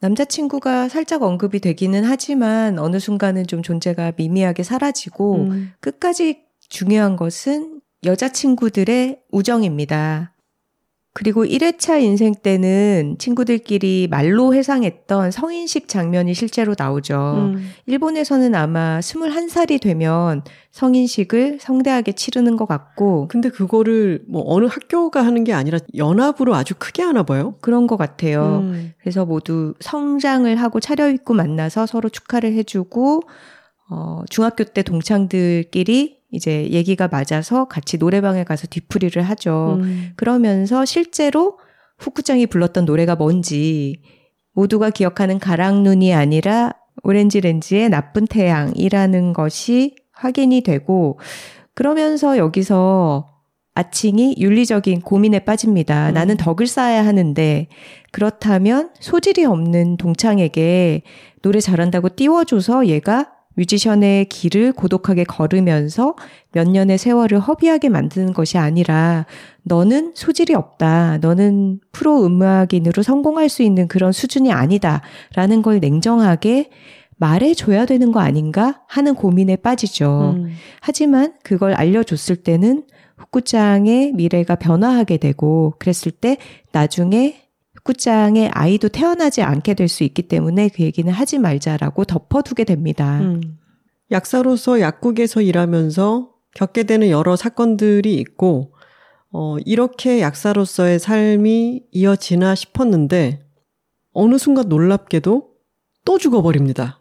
남자친구가 살짝 언급이 되기는 하지만 어느 순간은 좀 존재가 미미하게 사라지고 음. 끝까지 중요한 것은 여자친구들의 우정입니다. 그리고 1회차 인생 때는 친구들끼리 말로 회상했던 성인식 장면이 실제로 나오죠. 음. 일본에서는 아마 21살이 되면 성인식을 성대하게 치르는 것 같고. 근데 그거를 뭐 어느 학교가 하는 게 아니라 연합으로 아주 크게 하나 봐요? 그런 것 같아요. 음. 그래서 모두 성장을 하고 차려입고 만나서 서로 축하를 해주고, 어, 중학교 때 동창들끼리 이제 얘기가 맞아서 같이 노래방에 가서 뒤풀이를 하죠. 음. 그러면서 실제로 후쿠장이 불렀던 노래가 뭔지 모두가 기억하는 가랑눈이 아니라 오렌지 렌즈의 나쁜 태양이라는 것이 확인이 되고 그러면서 여기서 아칭이 윤리적인 고민에 빠집니다. 음. 나는 덕을 쌓아야 하는데 그렇다면 소질이 없는 동창에게 노래 잘한다고 띄워줘서 얘가 뮤지션의 길을 고독하게 걸으면서 몇 년의 세월을 허비하게 만드는 것이 아니라 너는 소질이 없다. 너는 프로 음악인으로 성공할 수 있는 그런 수준이 아니다. 라는 걸 냉정하게 말해줘야 되는 거 아닌가 하는 고민에 빠지죠. 음. 하지만 그걸 알려줬을 때는 후쿠장의 미래가 변화하게 되고 그랬을 때 나중에 축구장에 아이도 태어나지 않게 될 수 있기 때문에 그 얘기는 하지 말자라고 덮어두게 됩니다. 음. 약사로서 약국에서 일하면서 겪게 되는 여러 사건들이 있고, 어, 이렇게 약사로서의 삶이 이어지나 싶었는데, 어느 순간 놀랍게도 또 죽어버립니다.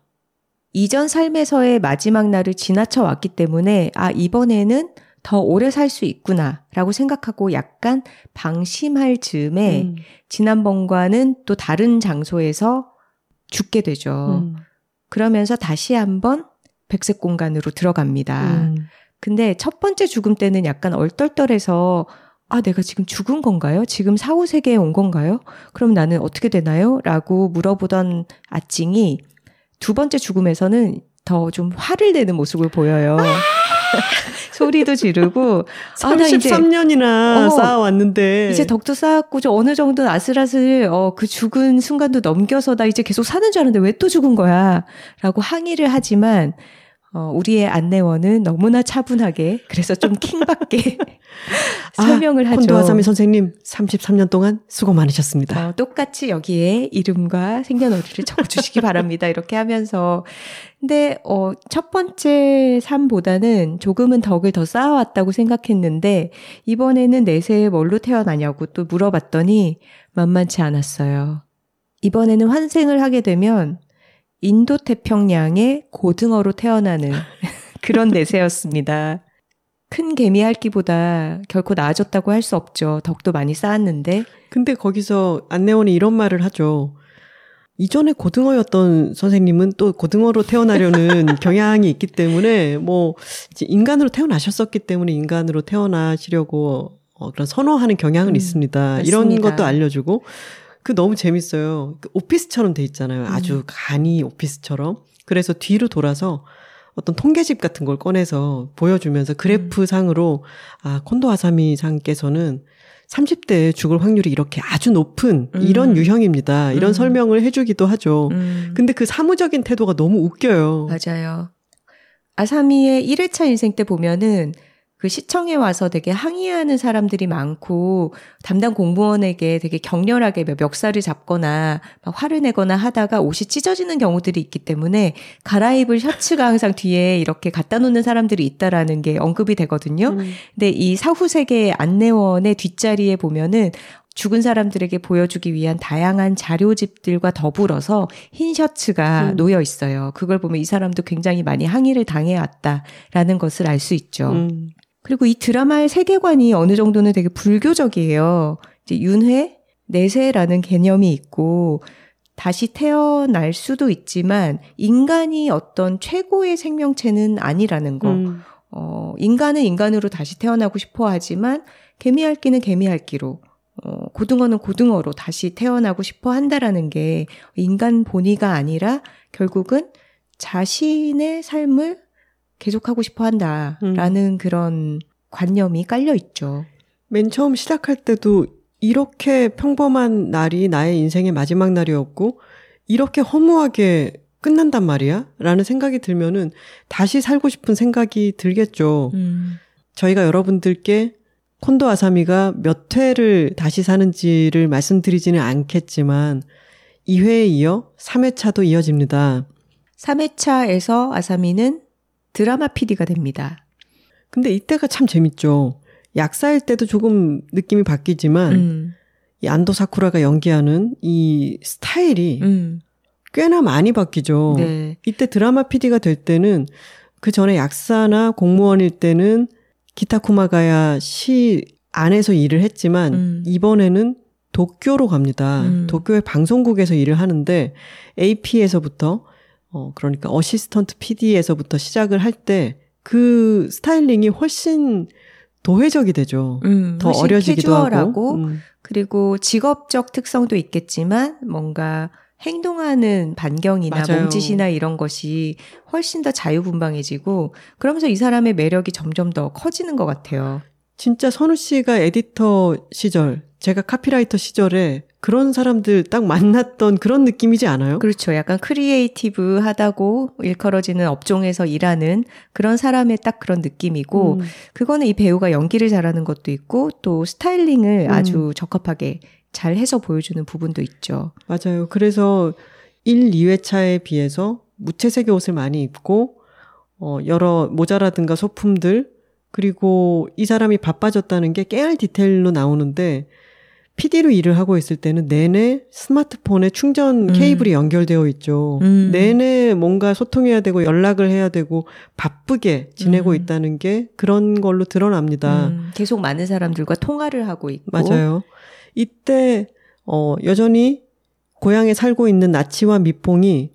이전 삶에서의 마지막 날을 지나쳐 왔기 때문에, 아, 이번에는 더 오래 살 수 있구나라고 생각하고 약간 방심할 즈음에 음. 지난번과는 또 다른 장소에서 죽게 되죠. 음. 그러면서 다시 한번 백색 공간으로 들어갑니다. 음. 근데 첫 번째 죽음 때는 약간 얼떨떨해서 아, 내가 지금 죽은 건가요? 지금 사후 세계에 온 건가요? 그럼 나는 어떻게 되나요? 라고 물어보던 아찡이 두 번째 죽음에서는 더 좀 화를 내는 모습을 보여요. 소리도 지르고. 33년이나 아, 어, 쌓아왔는데. 이제 덕도 쌓았고 저 어느 정도 아슬아슬 어, 그 죽은 순간도 넘겨서 나 이제 계속 사는 줄 알았는데 왜 또 죽은 거야라고 항의를 하지만 어, 우리의 안내원은 너무나 차분하게 그래서 좀 킹받게 아, 설명을 하죠. 콘도아사미 선생님 33년 동안 수고 많으셨습니다. 어, 똑같이 여기에 이름과 생년월일을 적어주시기 바랍니다. 이렇게 하면서 근데 어, 첫 번째 삶보다는 조금은 덕을 더 쌓아왔다고 생각했는데 이번에는 내세에 뭘로 태어나냐고 또 물어봤더니 만만치 않았어요. 이번에는 환생을 하게 되면 인도 태평양의 고등어로 태어나는 그런 내세였습니다. 큰 개미 핥기보다 결코 나아졌다고 할 수 없죠. 덕도 많이 쌓았는데. 근데 거기서 안내원이 이런 말을 하죠. 이전에 고등어였던 선생님은 또 고등어로 태어나려는 경향이 있기 때문에 뭐 인간으로 태어나셨었기 때문에 인간으로 태어나시려고 어, 그런 선호하는 경향은 음, 있습니다. 맞습니다. 이런 것도 알려주고 그 너무 재밌어요. 그 오피스처럼 돼 있잖아요. 음. 아주 간이 오피스처럼. 그래서 뒤로 돌아서 어떤 통계집 같은 걸 꺼내서 보여주면서 그래프 음. 상으로 아 콘도 아사미 상께서는 30대에 죽을 확률이 이렇게 아주 높은 음. 이런 유형입니다. 이런 음. 설명을 해주기도 하죠. 음. 근데 그 사무적인 태도가 너무 웃겨요. 맞아요. 아사미의 1회차 인생 때 보면은 그 시청에 와서 되게 항의하는 사람들이 많고 담당 공무원에게 되게 격렬하게 멱살을 잡거나 막 화를 내거나 하다가 옷이 찢어지는 경우들이 있기 때문에 갈아입을 셔츠가 항상 뒤에 이렇게 갖다 놓는 사람들이 있다라는 게 언급이 되거든요. 음. 근데 이 사후 세계 안내원의 뒷자리에 보면은 죽은 사람들에게 보여주기 위한 다양한 자료집들과 더불어서 흰 셔츠가 음. 놓여 있어요. 그걸 보면 이 사람도 굉장히 많이 항의를 당해왔다라는 것을 알 수 있죠. 음. 그리고 이 드라마의 세계관이 어느 정도는 되게 불교적이에요. 이제 윤회, 내세라는 개념이 있고 다시 태어날 수도 있지만 인간이 어떤 최고의 생명체는 아니라는 거. 음. 어, 인간은 인간으로 다시 태어나고 싶어 하지만 개미핥기는 개미핥기로 어, 고등어는 고등어로 다시 태어나고 싶어 한다라는 게 인간 본의가 아니라 결국은 자신의 삶을 계속하고 싶어 한다라는 음. 그런 관념이 깔려 있죠. 맨 처음 시작할 때도 이렇게 평범한 날이 나의 인생의 마지막 날이었고, 이렇게 허무하게 끝난단 말이야? 라는 생각이 들면은 다시 살고 싶은 생각이 들겠죠. 음. 저희가 여러분들께 콘도 아사미가 몇 회를 다시 사는지를 말씀드리지는 않겠지만 2회에 이어 3회차도 이어집니다. 3회차에서 아사미는 드라마 PD가 됩니다. 근데 이때가 참 재밌죠. 약사일 때도 조금 느낌이 바뀌지만 음. 이 안도 사쿠라가 연기하는 이 스타일이 음. 꽤나 많이 바뀌죠. 네. 이때 드라마 PD가 될 때는 그 전에 약사나 공무원일 때는 기타 쿠마가야 시 안에서 일을 했지만 음. 이번에는 도쿄로 갑니다. 음. 도쿄의 방송국에서 일을 하는데 AP에서부터 어 그러니까 어시스턴트 PD에서부터 시작을 할 때 그 스타일링이 훨씬 도회적이 되죠. 음, 더 어려지기도 하고 음. 그리고 직업적 특성도 있겠지만 뭔가 행동하는 반경이나 맞아요. 몸짓이나 이런 것이 훨씬 더 자유분방해지고 그러면서 이 사람의 매력이 점점 더 커지는 것 같아요. 진짜 선우 씨가 에디터 시절, 제가 카피라이터 시절에 그런 사람들 딱 만났던 그런 느낌이지 않아요? 그렇죠. 약간 크리에이티브 하다고 일컬어지는 업종에서 일하는 그런 사람의 딱 그런 느낌이고, 음. 그거는 이 배우가 연기를 잘하는 것도 있고, 또 스타일링을 음. 아주 적합하게 잘 해서 보여주는 부분도 있죠. 맞아요. 그래서 1, 2회차에 비해서 무채색의 옷을 많이 입고, 어, 여러 모자라든가 소품들, 그리고 이 사람이 바빠졌다는 게 깨알 디테일로 나오는데, PD로 일을 하고 있을 때는 내내 스마트폰에 충전 음. 케이블이 음. 연결되어 있죠. 음. 내내 뭔가 소통해야 되고 연락을 해야 되고 바쁘게 지내고 음. 있다는 게 그런 걸로 드러납니다. 음. 계속 많은 사람들과 통화를 하고 있고. 맞아요. 이때 어 여전히 고향에 살고 있는 나치와 미퐁이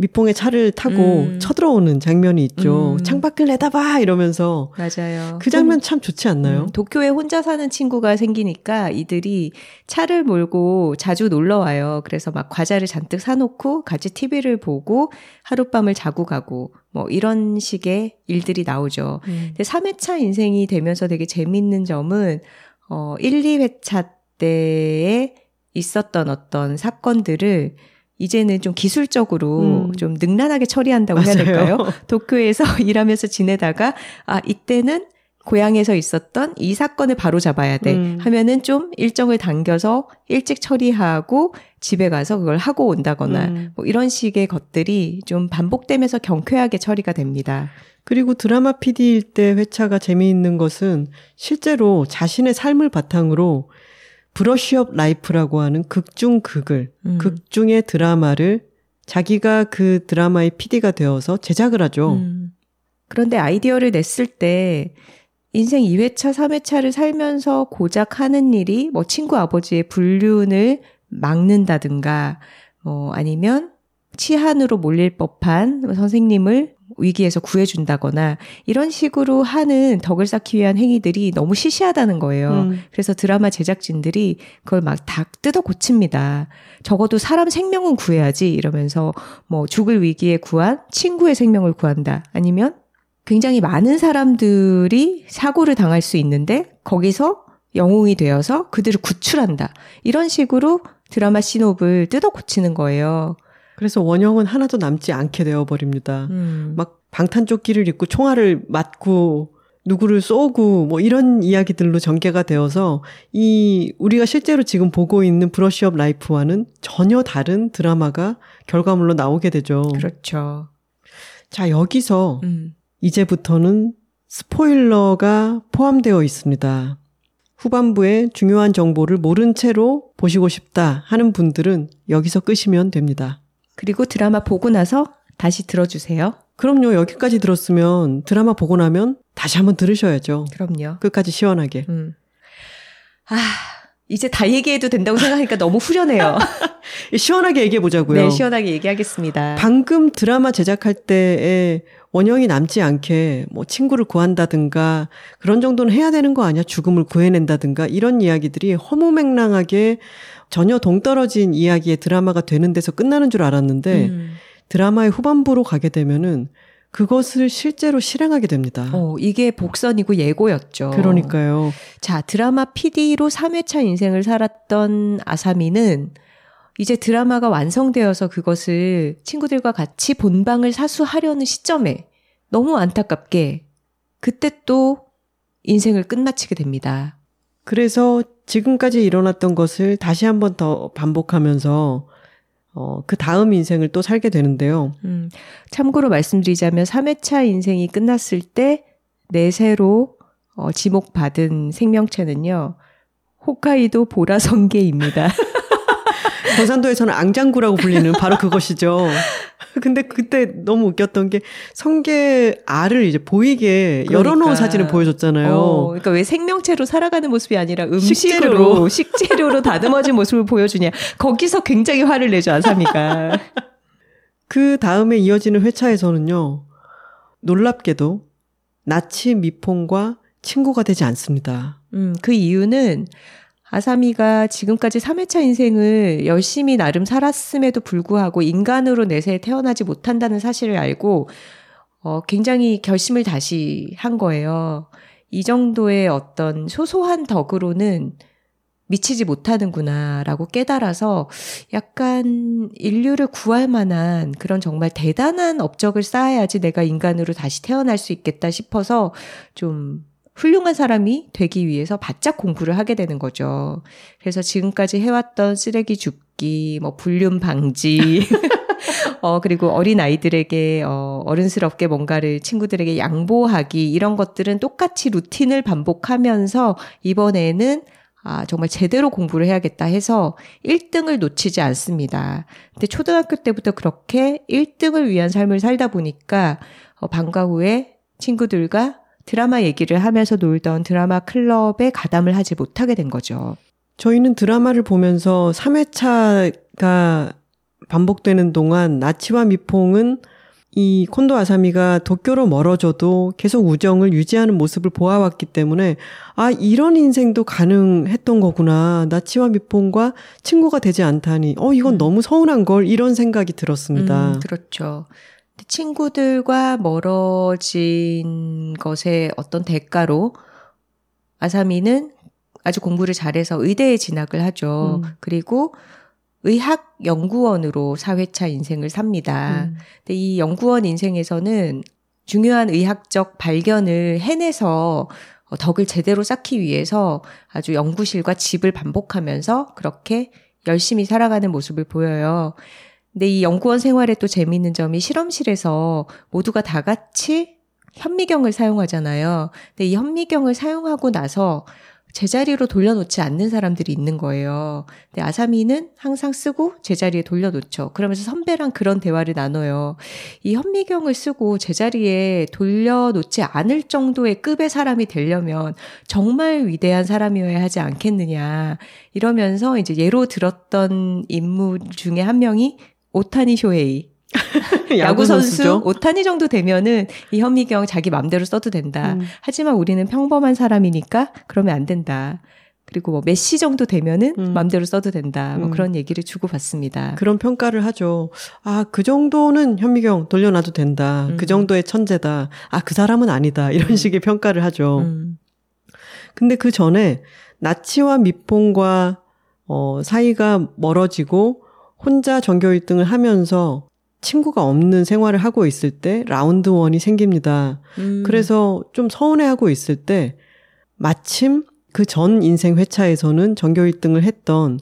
미퐁의 차를 타고 음. 쳐들어오는 장면이 있죠. 음. 창밖을 내다봐 이러면서 맞아요. 그 장면 참 좋지 않나요? 음. 도쿄에 혼자 사는 친구가 생기니까 이들이 차를 몰고 자주 놀러 와요. 그래서 막 과자를 잔뜩 사놓고 같이 TV를 보고 하룻밤을 자고 가고 뭐 이런 식의 일들이 나오죠. 음. 근데 3회차 인생이 되면서 되게 재밌는 점은 어 1, 2회차 때에 있었던 어떤 사건들을 이제는 좀 기술적으로 음. 좀 능란하게 처리한다고 맞아요. 해야 될까요? 도쿄에서 일하면서 지내다가 아 이때는 고향에서 있었던 이 사건을 바로 잡아야 돼 음. 하면은 좀 일정을 당겨서 일찍 처리하고 집에 가서 그걸 하고 온다거나 음. 뭐 이런 식의 것들이 좀 반복되면서 경쾌하게 처리가 됩니다. 그리고 드라마 PD일 때 회차가 재미있는 것은 실제로 자신의 삶을 바탕으로 브러쉬업 라이프라고 하는 극중 극을 음. 극중의 드라마를 자기가 그 드라마의 PD가 되어서 제작을 하죠. 음. 그런데 아이디어를 냈을 때 인생 2회차, 3회차를 살면서 고작 하는 일이 뭐 친구 아버지의 불륜을 막는다든가 뭐 아니면 치한으로 몰릴 법한 선생님을 위기에서 구해준다거나 이런 식으로 하는 덕을 쌓기 위한 행위들이 너무 시시하다는 거예요. 음. 그래서 드라마 제작진들이 그걸 막 다 뜯어 고칩니다. 적어도 사람 생명은 구해야지 이러면서 뭐 죽을 위기에 구한 친구의 생명을 구한다. 아니면 굉장히 많은 사람들이 사고를 당할 수 있는데 거기서 영웅이 되어서 그들을 구출한다. 이런 식으로 드라마 신업을 뜯어 고치는 거예요. 그래서 원형은 하나도 남지 않게 되어버립니다. 음. 막 방탄조끼를 입고 총알을 맞고 누구를 쏘고 뭐 이런 이야기들로 전개가 되어서 이 우리가 실제로 지금 보고 있는 브러쉬업 라이프와는 전혀 다른 드라마가 결과물로 나오게 되죠. 그렇죠. 자, 여기서 음. 이제부터는 스포일러가 포함되어 있습니다. 후반부에 중요한 정보를 모른 채로 보시고 싶다 하는 분들은 여기서 끄시면 됩니다. 그리고 드라마 보고 나서 다시 들어주세요. 그럼요. 여기까지 들었으면 드라마 보고 나면 다시 한번 들으셔야죠. 그럼요. 끝까지 시원하게. 음. 아, 이제 다 얘기해도 된다고 생각하니까 너무 후련해요. 시원하게 얘기해 보자고요. 네, 시원하게 얘기하겠습니다. 방금 드라마 제작할 때에 원형이 남지 않게 뭐 친구를 구한다든가 그런 정도는 해야 되는 거 아니야? 죽음을 구해낸다든가 이런 이야기들이 허무맹랑하게 전혀 동떨어진 이야기의 드라마가 되는 데서 끝나는 줄 알았는데 음. 드라마의 후반부로 가게 되면은 그것을 실제로 실행하게 됩니다. 어, 이게 복선이고 예고였죠. 그러니까요. 자, 드라마 PD로 3회차 인생을 살았던 아사미는 이제 드라마가 완성되어서 그것을 친구들과 같이 본방을 사수하려는 시점에 너무 안타깝게 그때 또 인생을 끝마치게 됩니다. 그래서 지금까지 일어났던 것을 다시 한 번 더 반복하면서 어, 그 다음 인생을 또 살게 되는데요. 음, 참고로 말씀드리자면 3회차 인생이 끝났을 때 내세로 어, 지목받은 생명체는요. 홋카이도 보라성게입니다. 고산도에서는 앙장구라고 불리는 바로 그것이죠. 근데 그때 너무 웃겼던 게 성게 알을 이제 보이게 그러니까. 열어놓은 사진을 보여줬잖아요. 어, 그러니까 왜 생명체로 살아가는 모습이 아니라 음식으로 식재료로, 식재료로 다듬어진 모습을 보여주냐. 거기서 굉장히 화를 내죠 아사미가. 그 다음에 이어지는 회차에서는요. 놀랍게도 나치 미폰과 친구가 되지 않습니다. 음, 그 이유는 아사미가 지금까지 3회차 인생을 열심히 나름 살았음에도 불구하고 인간으로 내세에 태어나지 못한다는 사실을 알고 어, 굉장히 결심을 다시 한 거예요. 이 정도의 어떤 소소한 덕으로는 미치지 못하는구나라고 깨달아서 약간 인류를 구할 만한 그런 정말 대단한 업적을 쌓아야지 내가 인간으로 다시 태어날 수 있겠다 싶어서 좀 훌륭한 사람이 되기 위해서 바짝 공부를 하게 되는 거죠. 그래서 지금까지 해왔던 쓰레기 줍기, 뭐 불륜 방지, 어, 그리고 어린 아이들에게, 어, 어른스럽게 뭔가를 친구들에게 양보하기, 이런 것들은 똑같이 루틴을 반복하면서 이번에는 아, 정말 제대로 공부를 해야겠다 해서 1등을 놓치지 않습니다. 근데 초등학교 때부터 그렇게 1등을 위한 삶을 살다 보니까, 어, 방과 후에 친구들과 드라마 얘기를 하면서 놀던 드라마 클럽에 가담을 하지 못하게 된 거죠. 저희는 드라마를 보면서 3회차가 반복되는 동안 나치와 미퐁은 이 콘도 아사미가 도쿄로 멀어져도 계속 우정을 유지하는 모습을 보아왔기 때문에 아 이런 인생도 가능했던 거구나 나치와 미퐁과 친구가 되지 않다니 어 이건 음. 너무 서운한 걸 이런 생각이 들었습니다. 음, 그렇죠. 친구들과 멀어진 것의 어떤 대가로 아사미는 아주 공부를 잘해서 의대에 진학을 하죠. 음. 그리고 의학 연구원으로 4회차 인생을 삽니다. 음. 근데 이 연구원 인생에서는 중요한 의학적 발견을 해내서 덕을 제대로 쌓기 위해서 아주 연구실과 집을 반복하면서 그렇게 열심히 살아가는 모습을 보여요. 근데 이 연구원 생활의 또 재미있는 점이 실험실에서 모두가 다 같이 현미경을 사용하잖아요. 근데 이 현미경을 사용하고 나서 제자리로 돌려놓지 않는 사람들이 있는 거예요. 근데 아사미는 항상 쓰고 제자리에 돌려놓죠. 그러면서 선배랑 그런 대화를 나눠요. 이 현미경을 쓰고 제자리에 돌려놓지 않을 정도의 급의 사람이 되려면 정말 위대한 사람이어야 하지 않겠느냐. 이러면서 이제 예로 들었던 인물 중에 한 명이 오타니 쇼헤이. 야구 선수 오타니 정도 되면은 이 현미경 자기 맘대로 써도 된다. 음. 하지만 우리는 평범한 사람이니까 그러면 안 된다. 그리고 뭐 메시 정도 되면은 음. 맘대로 써도 된다. 뭐 음. 그런 얘기를 주고 받습니다. 그런 평가를 하죠. 아, 그 정도는 현미경 돌려놔도 된다. 그 음. 정도의 천재다. 아, 그 사람은 아니다. 이런 음. 식의 평가를 하죠. 음. 근데 그 전에 나치와 미폰과 어, 사이가 멀어지고 혼자 전교 1등을 하면서 친구가 없는 생활을 하고 있을 때 라운드 원이 생깁니다. 음. 그래서 좀 서운해하고 있을 때 마침 그 전 인생 회차에서는 전교 1등을 했던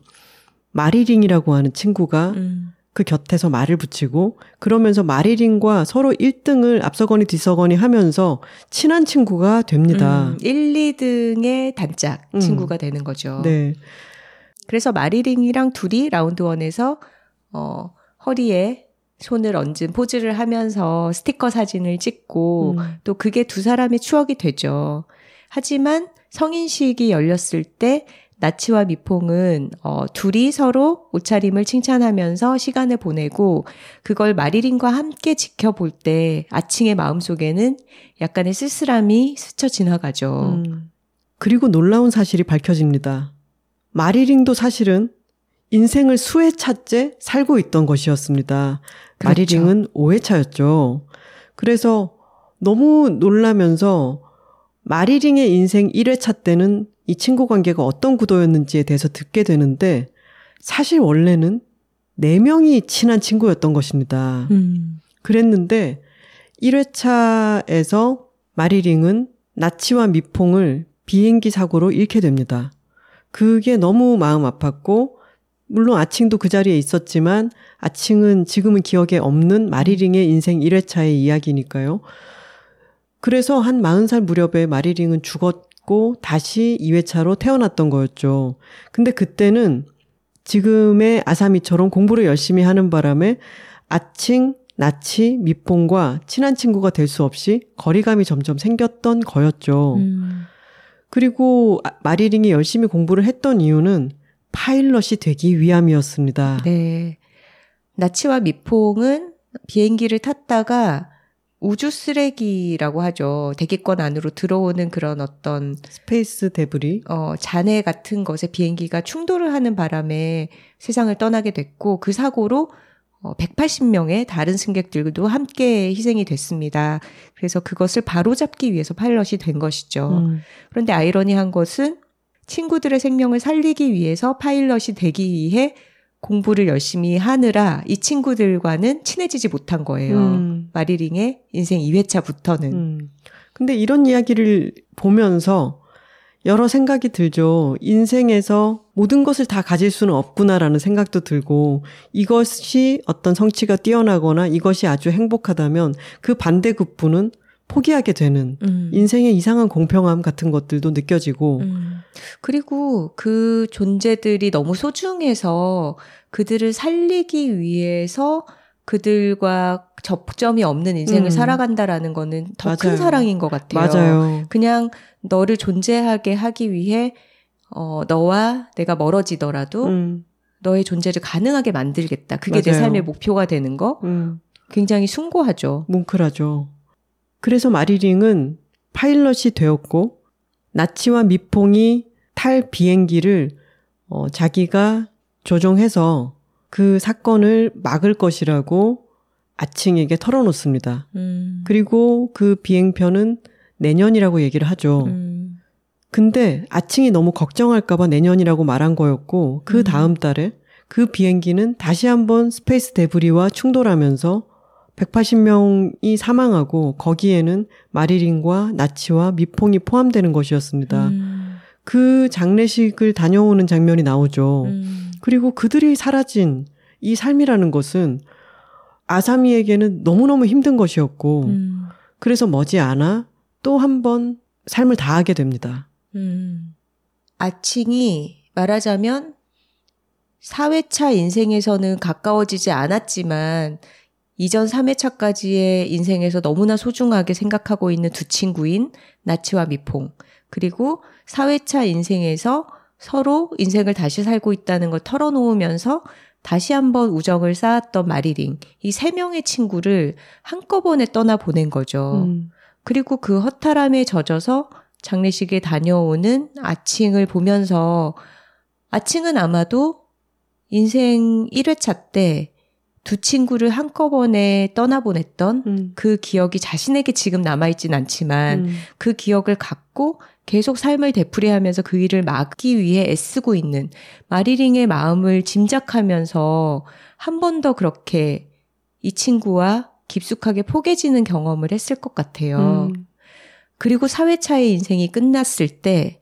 마리링이라고 하는 친구가 음. 그 곁에서 말을 붙이고 그러면서 마리린과 서로 1등을 앞서거니 뒤서거니 하면서 친한 친구가 됩니다. 음, 1, 2등의 단짝 음. 친구가 되는 거죠. 네. 그래서 마리링이랑 둘이 라운드 원에서 어, 허리에 손을 얹은 포즈를 하면서 스티커 사진을 찍고 음. 또 그게 두 사람의 추억이 되죠. 하지만 성인식이 열렸을 때 나치와 미퐁은 어, 둘이 서로 옷차림을 칭찬하면서 시간을 보내고 그걸 마리린과 함께 지켜볼 때 아칭의 마음속에는 약간의 쓸쓸함이 스쳐 지나가죠. 음. 그리고 놀라운 사실이 밝혀집니다. 마리링도 사실은 인생을 수회차째 살고 있던 것이었습니다. 그렇죠. 마리링은 5회차였죠. 그래서 너무 놀라면서 마리링의 인생 1회차 때는 이 친구 관계가 어떤 구도였는지에 대해서 듣게 되는데 사실 원래는 4명이 친한 친구였던 것입니다. 음. 그랬는데 1회차에서 마리링은 나치와 미퐁을 비행기 사고로 잃게 됩니다. 그게 너무 마음 아팠고 물론 아칭도 그 자리에 있었지만 아칭은 지금은 기억에 없는 마리링의 인생 1회차의 이야기니까요. 그래서 한 40살 무렵에 마리링은 죽었고 다시 2회차로 태어났던 거였죠. 근데 그때는 지금의 아사미처럼 공부를 열심히 하는 바람에 아칭, 나치, 미뽕과 친한 친구가 될 수 없이 거리감이 점점 생겼던 거였죠. 음. 그리고 아- 마리링이 열심히 공부를 했던 이유는 파일럿이 되기 위함이었습니다. 네. 나치와 미퐁은 비행기를 탔다가 우주 쓰레기라고 하죠. 대기권 안으로 들어오는 그런 어떤 space debris. 어, 잔해 같은 것에 비행기가 충돌을 하는 바람에 세상을 떠나게 됐고 그 사고로 어, 180명의 다른 승객들도 함께 희생이 됐습니다. 그래서 그것을 바로잡기 위해서 파일럿이 된 것이죠. 음, 그런데 아이러니한 것은 친구들의 생명을 살리기 위해서 파일럿이 되기 위해 공부를 열심히 하느라 이 친구들과는 친해지지 못한 거예요. 음, 마리링의 인생 2회차부터는. 음. 근데 이런 이야기를 보면서 여러 생각이 들죠. 인생에서 모든 것을 다 가질 수는 없구나라는 생각도 들고 이것이 어떤 성취가 뛰어나거나 이것이 아주 행복하다면 그 반대 급부는 포기하게 되는 음. 인생의 이상한 공평함 같은 것들도 느껴지고 음. 그리고 그 존재들이 너무 소중해서 그들을 살리기 위해서 그들과 접점이 없는 인생을 음. 살아간다라는 거는 더 큰. 사랑인 것 같아요. 맞아요. 그냥 너를 존재하게 하기 위해 어, 너와 내가 멀어지더라도 음, 너의 존재를 가능하게 만들겠다. 그게 내 맞아요. 삶의 목표가 되는 거 음. 굉장히 숭고하죠. 뭉클하죠. 그래서 마리링은 파일럿이 되었고 나치와 미퐁이 탈 비행기를 어, 자기가 조종해서 그 사건을 막을 것이라고 아칭에게 털어놓습니다. 음. 그리고 그 비행편은 내년이라고 얘기를 하죠. 음. 근데 아칭이 너무 걱정할까봐 내년이라고 말한 거였고 그 음. 다음 달에 그 비행기는 다시 한번 space debris와 충돌하면서 180명이 사망하고 거기에는 마리린과 나치와 미퐁이 포함되는 것이었습니다. 음. 그 장례식을 다녀오는 장면이 나오죠. 음. 그리고 그들이 사라진 이 삶이라는 것은 아사미에게는 너무너무 힘든 것이었고 음. 그래서 머지않아 또 한 번 삶을 다하게 됩니다. 음. 아칭이 말하자면 4회차 인생에서는 가까워지지 않았지만 이전 3회차까지의 인생에서 너무나 소중하게 생각하고 있는 두 친구인 나치와 미퐁 그리고 4회차 인생에서 서로 인생을 다시 살고 있다는 걸 털어놓으면서 다시 한번 우정을 쌓았던 마리링 이 세 명의 친구를 한꺼번에 떠나 보낸 거죠. 음, 그리고 그 허탈함에 젖어서 장례식에 다녀오는 아칭을 보면서 아칭은 아마도 인생 1회차 때 두 친구를 한꺼번에 떠나보냈던 음, 그 기억이 자신에게 지금 남아있진 않지만 음, 그 기억을 갖고 계속 삶을 되풀이하면서 그 일을 막기 위해 애쓰고 있는 마리링의 마음을 짐작하면서 한 번 더 그렇게 이 친구와 깊숙하게 포개지는 경험을 했을 것 같아요. 음, 그리고 사회차의 인생이 끝났을 때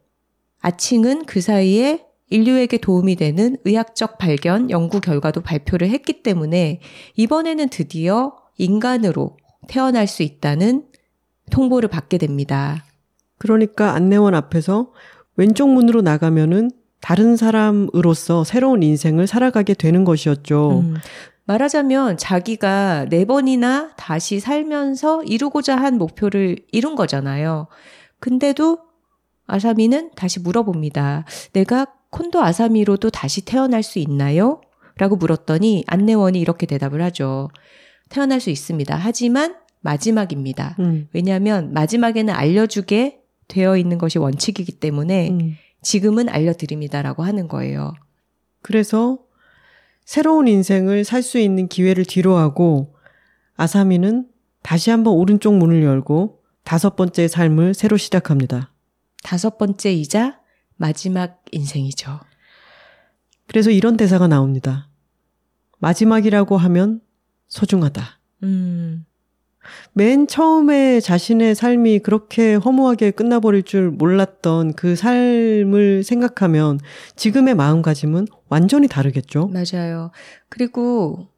아칭은 그 사이에 인류에게 도움이 되는 의학적 발견, 연구 결과도 발표를 했기 때문에 이번에는 드디어 인간으로 태어날 수 있다는 통보를 받게 됩니다. 그러니까 안내원 앞에서 왼쪽 문으로 나가면은 다른 사람으로서 새로운 인생을 살아가게 되는 것이었죠. 음, 말하자면 자기가 네 번이나 다시 살면서 이루고자 한 목표를 이룬 거잖아요. 근데도 아사미는 다시 물어봅니다. 내가 콘도 아사미로도 다시 태어날 수 있나요? 라고 물었더니 안내원이 이렇게 대답을 하죠. 태어날 수 있습니다. 하지만 마지막입니다. 음. 왜냐하면 마지막에는 알려주게 되어 있는 것이 원칙이기 때문에 음. 지금은 알려드립니다라고 하는 거예요. 그래서 새로운 인생을 살 수 있는 기회를 뒤로하고 아사미는 다시 한번 오른쪽 문을 열고 다섯 번째 삶을 새로 시작합니다. 다섯 번째이자 마지막 인생이죠. 그래서 이런 대사가 나옵니다. 마지막이라고 하면 소중하다. 음. 맨 처음에 자신의 삶이 그렇게 허무하게 끝나버릴 줄 몰랐던 그 삶을 생각하면 지금의 마음가짐은 완전히 다르겠죠? 맞아요. 그리고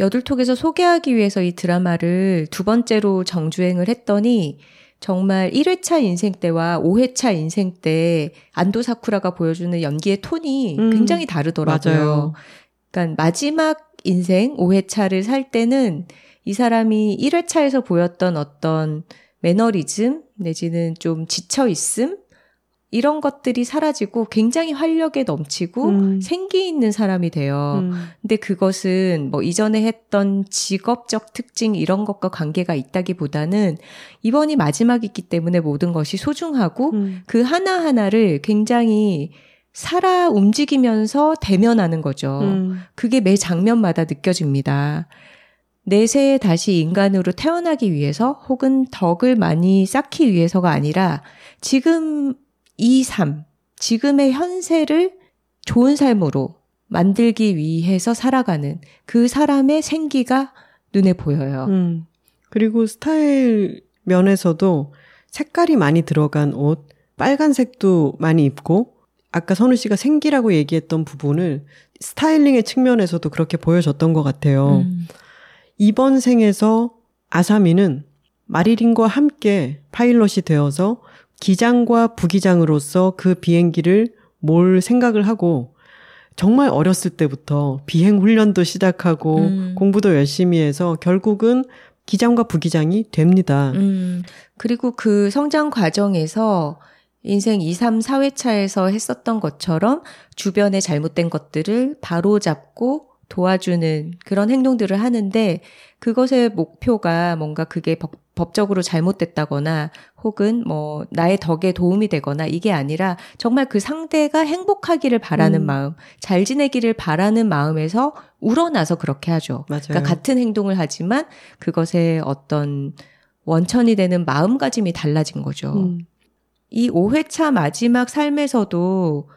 여둘톡에서 소개하기 위해서 이 드라마를 두 번째로 정주행을 했더니 정말 1회차 인생 때와 5회차 인생 때 안도 사쿠라가 보여주는 연기의 톤이 음, 굉장히 다르더라고요. 맞아요. 그러니까 마지막 인생 5회차를 살 때는 이 사람이 1회차에서 보였던 어떤 매너리즘 내지는 좀 지쳐 있음 이런 것들이 사라지고 굉장히 활력에 넘치고 음. 생기 있는 사람이 돼요. 음. 근데 그것은 뭐 이전에 했던 직업적 특징 이런 것과 관계가 있다기보다는 이번이 마지막이기 때문에 모든 것이 소중하고 음. 그 하나하나를 굉장히 살아 움직이면서 대면하는 거죠. 음. 그게 매 장면마다 느껴집니다. 내세에 다시 인간으로 태어나기 위해서 혹은 덕을 많이 쌓기 위해서가 아니라 지금 이 삶, 지금의 현세를 좋은 삶으로 만들기 위해서 살아가는 그 사람의 생기가 눈에 보여요. 음. 그리고 스타일 면에서도 색깔이 많이 들어간 옷, 빨간색도 많이 입고, 아까 선우 씨가 생기라고 얘기했던 부분을 스타일링의 측면에서도 그렇게 보여졌던 것 같아요. 음. 이번 생에서 아사미는 마리린과 함께 파일럿이 되어서 기장과 부기장으로서 그 비행기를 몰 생각을 하고 정말 어렸을 때부터 비행 훈련도 시작하고 음. 공부도 열심히 해서 결국은 기장과 부기장이 됩니다. 음. 그리고 그 성장 과정에서 인생 2, 3, 4회차에서 했었던 것처럼 주변에 잘못된 것들을 바로 잡고 도와주는 그런 행동들을 하는데 그것의 목표가 뭔가 그게 법, 법적으로 잘못됐다거나 혹은 뭐 나의 덕에 도움이 되거나 이게 아니라 정말 그 상대가 행복하기를 바라는 음. 마음, 잘 지내기를 바라는 마음에서 우러나서 그렇게 하죠. 맞아요. 그러니까 같은 행동을 하지만 그것에 어떤 원천이 되는 마음가짐이 달라진 거죠. 음. 이 5회차 마지막 삶에서도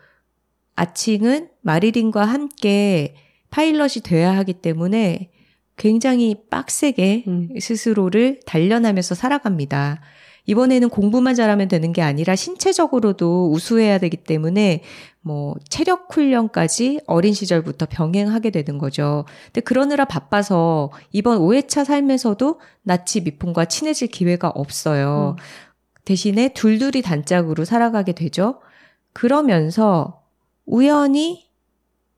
아칭은 마리린과 함께 파일럿이 돼야 하기 때문에 굉장히 빡세게 음. 스스로를 단련하면서 살아갑니다. 이번에는 공부만 잘하면 되는 게 아니라 신체적으로도 우수해야 되기 때문에 뭐 체력 훈련까지 어린 시절부터 병행하게 되는 거죠. 근데 그러느라 바빠서 이번 5회차 삶에서도 나치 미풍과 친해질 기회가 없어요. 음. 대신에 둘둘이 단짝으로 살아가게 되죠. 그러면서 우연히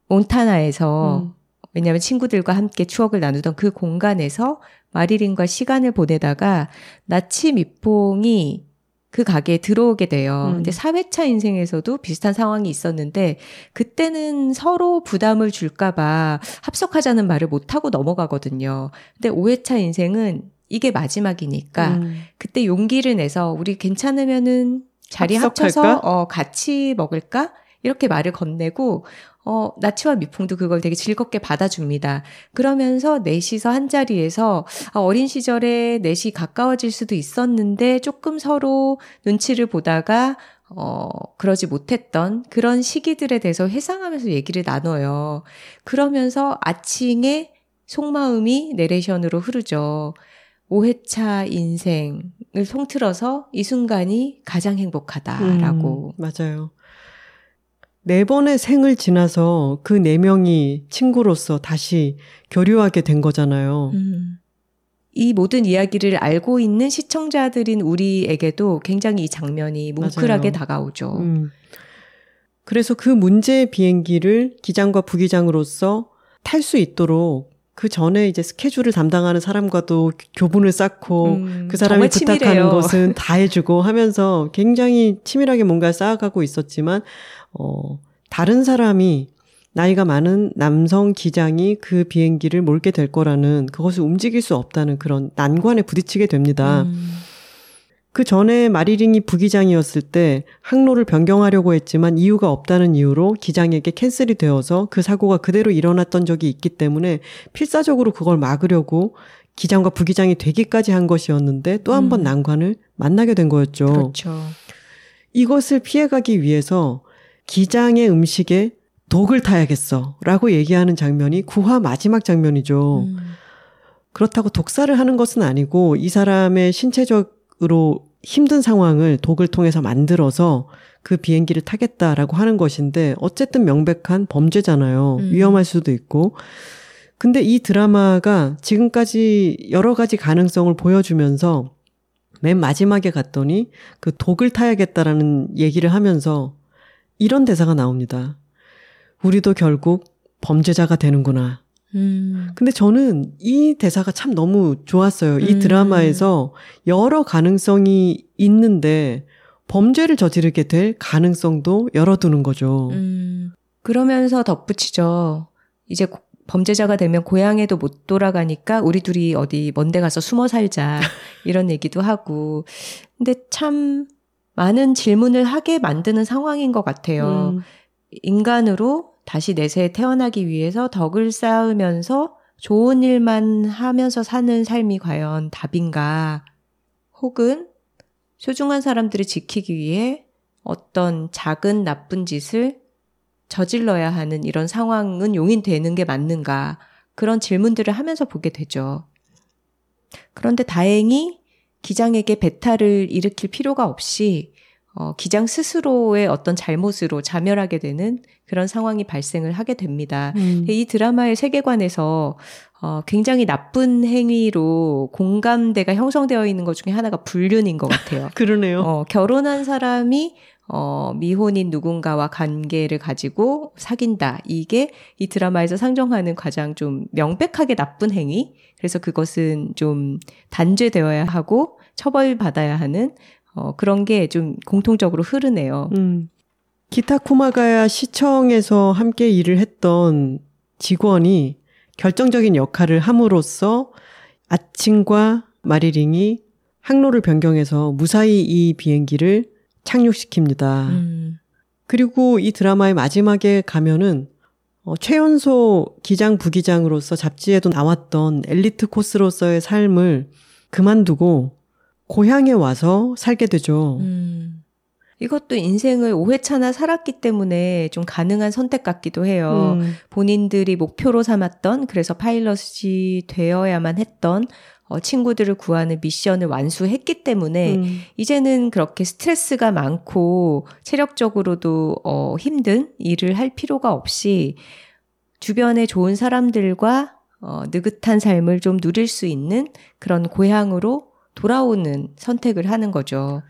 몬타나에서 음. 왜냐하면 친구들과 함께 추억을 나누던 그 공간에서 마리린과 시간을 보내다가 나치 미퐁이 그 가게에 들어오게 돼요. 음. 근데 4회차 인생에서도 비슷한 상황이 있었는데 그때는 서로 부담을 줄까봐 합석하자는 말을 못하고 넘어가거든요. 근데 5회차 인생은 이게 마지막이니까 음. 그때 용기를 내서 우리 괜찮으면은 자리? 합쳐서 어 같이 먹을까? 이렇게 말을 건네고 어, 나치와 미풍도 그걸 되게 즐겁게 받아줍니다. 그러면서 넷이서 한 자리에서 아, 어린 시절에 넷이 가까워질 수도 있었는데 조금 서로 눈치를 보다가 어, 그러지 못했던 그런 시기들에 대해서 회상하면서 얘기를 나눠요. 그러면서 아칭의 속마음이 내레이션으로 흐르죠. 5회차 인생을 통틀어서 이 순간이 가장 행복하다라고. 음, 맞아요. 네 번의 생을 지나서 그 네 명이 친구로서 다시 교류하게 된 거잖아요. 음. 이 모든 이야기를 알고 있는 시청자들인 우리에게도 굉장히 이 장면이 뭉클하게 맞아요. 다가오죠. 음. 그래서 그 문제 비행기를 기장과 부기장으로서 탈 수 있도록 그 전에 이제 스케줄을 담당하는 사람과도 교분을 쌓고 음, 그 사람이 부탁하는 것은 다 해주고 하면서 굉장히 치밀하게 뭔가 쌓아가고 있었지만 어 다른 사람이 나이가 많은 남성 기장이 그 비행기를 몰게 될 거라는 그것을 움직일 수 없다는 그런 난관에 부딪히게 됩니다. 음. 그 전에 마리링이 부기장이었을 때 항로를 변경하려고 했지만 이유가 없다는 이유로 기장에게 캔슬이 되어서 그 사고가 그대로 일어났던 적이 있기 때문에 필사적으로 그걸 막으려고 기장과 부기장이 되기까지 한 것이었는데 또 한번 음. 난관을 만나게 된 거였죠. 그렇죠. 이것을 피해가기 위해서 기장의 음식에 독을 타야겠어. 라고 얘기하는 장면이 구화 마지막 장면이죠. 음. 그렇다고 독사를 하는 것은 아니고 이 사람의 신체적으로 힘든 상황을 독을 통해서 만들어서 그 비행기를 타겠다라고 하는 것인데 어쨌든 명백한 범죄잖아요. 음. 위험할 수도 있고. 근데 이 드라마가 지금까지 여러 가지 가능성을 보여주면서 맨 마지막에 갔더니 그 독을 타야겠다라는 얘기를 하면서 이런 대사가 나옵니다. 우리도 결국 범죄자가 되는구나. 음. 근데 저는 이 대사가 참 너무 좋았어요. 이 음. 드라마에서 여러 가능성이 있는데 범죄를 저지르게 될 가능성도 열어두는 거죠. 음. 그러면서 덧붙이죠. 이제 범죄자가 되면 고향에도 못 돌아가니까 우리 둘이 어디 먼데 가서 숨어 살자. 이런 얘기도 하고. 근데 참 많은 질문을 하게 만드는 상황인 것 같아요. 음. 인간으로 다시 내세에 태어나기 위해서 덕을 쌓으면서 좋은 일만 하면서 사는 삶이 과연 답인가? 혹은 소중한 사람들을 지키기 위해 어떤 작은 나쁜 짓을 저질러야 하는 이런 상황은 용인되는 게 맞는가? 그런 질문들을 하면서 보게 되죠. 그런데 다행히 기장에게 배탈을 일으킬 필요가 없이 어, 기장 스스로의 어떤 잘못으로 자멸하게 되는 그런 상황이 발생을 하게 됩니다. 음. 이 드라마의 세계관에서 어, 굉장히 나쁜 행위로 공감대가 형성되어 있는 것 중에 하나가 불륜인 것 같아요. 그러네요. 어, 결혼한 사람이 어, 미혼인 누군가와 관계를 가지고 사귄다. 이게 이 드라마에서 상정하는 가장 좀 명백하게 나쁜 행위. 그래서 그것은 좀 단죄되어야 하고 처벌받아야 하는 어, 그런 게 좀 공통적으로 흐르네요. 음. 기타 쿠마가야 시청에서 함께 일을 했던 직원이 결정적인 역할을 함으로써 아침과 마리링이 항로를 변경해서 무사히 이 비행기를 착륙시킵니다. 음. 그리고 이 드라마의 마지막에 가면은 어, 최연소 기장 부기장으로서 잡지에도 나왔던 엘리트 코스로서의 삶을 그만두고 고향에 와서 살게 되죠. 음. 이것도 인생을 5회차나 살았기 때문에 좀 가능한 선택 같기도 해요. 음. 본인들이 목표로 삼았던, 그래서 파일럿이 되어야만 했던, 어, 친구들을 구하는 미션을 완수했기 때문에, 음. 이제는 그렇게 스트레스가 많고, 체력적으로도, 어, 힘든 일을 할 필요가 없이, 주변에 좋은 사람들과, 어, 느긋한 삶을 좀 누릴 수 있는 그런 고향으로 돌아오는 선택을 하는 거죠.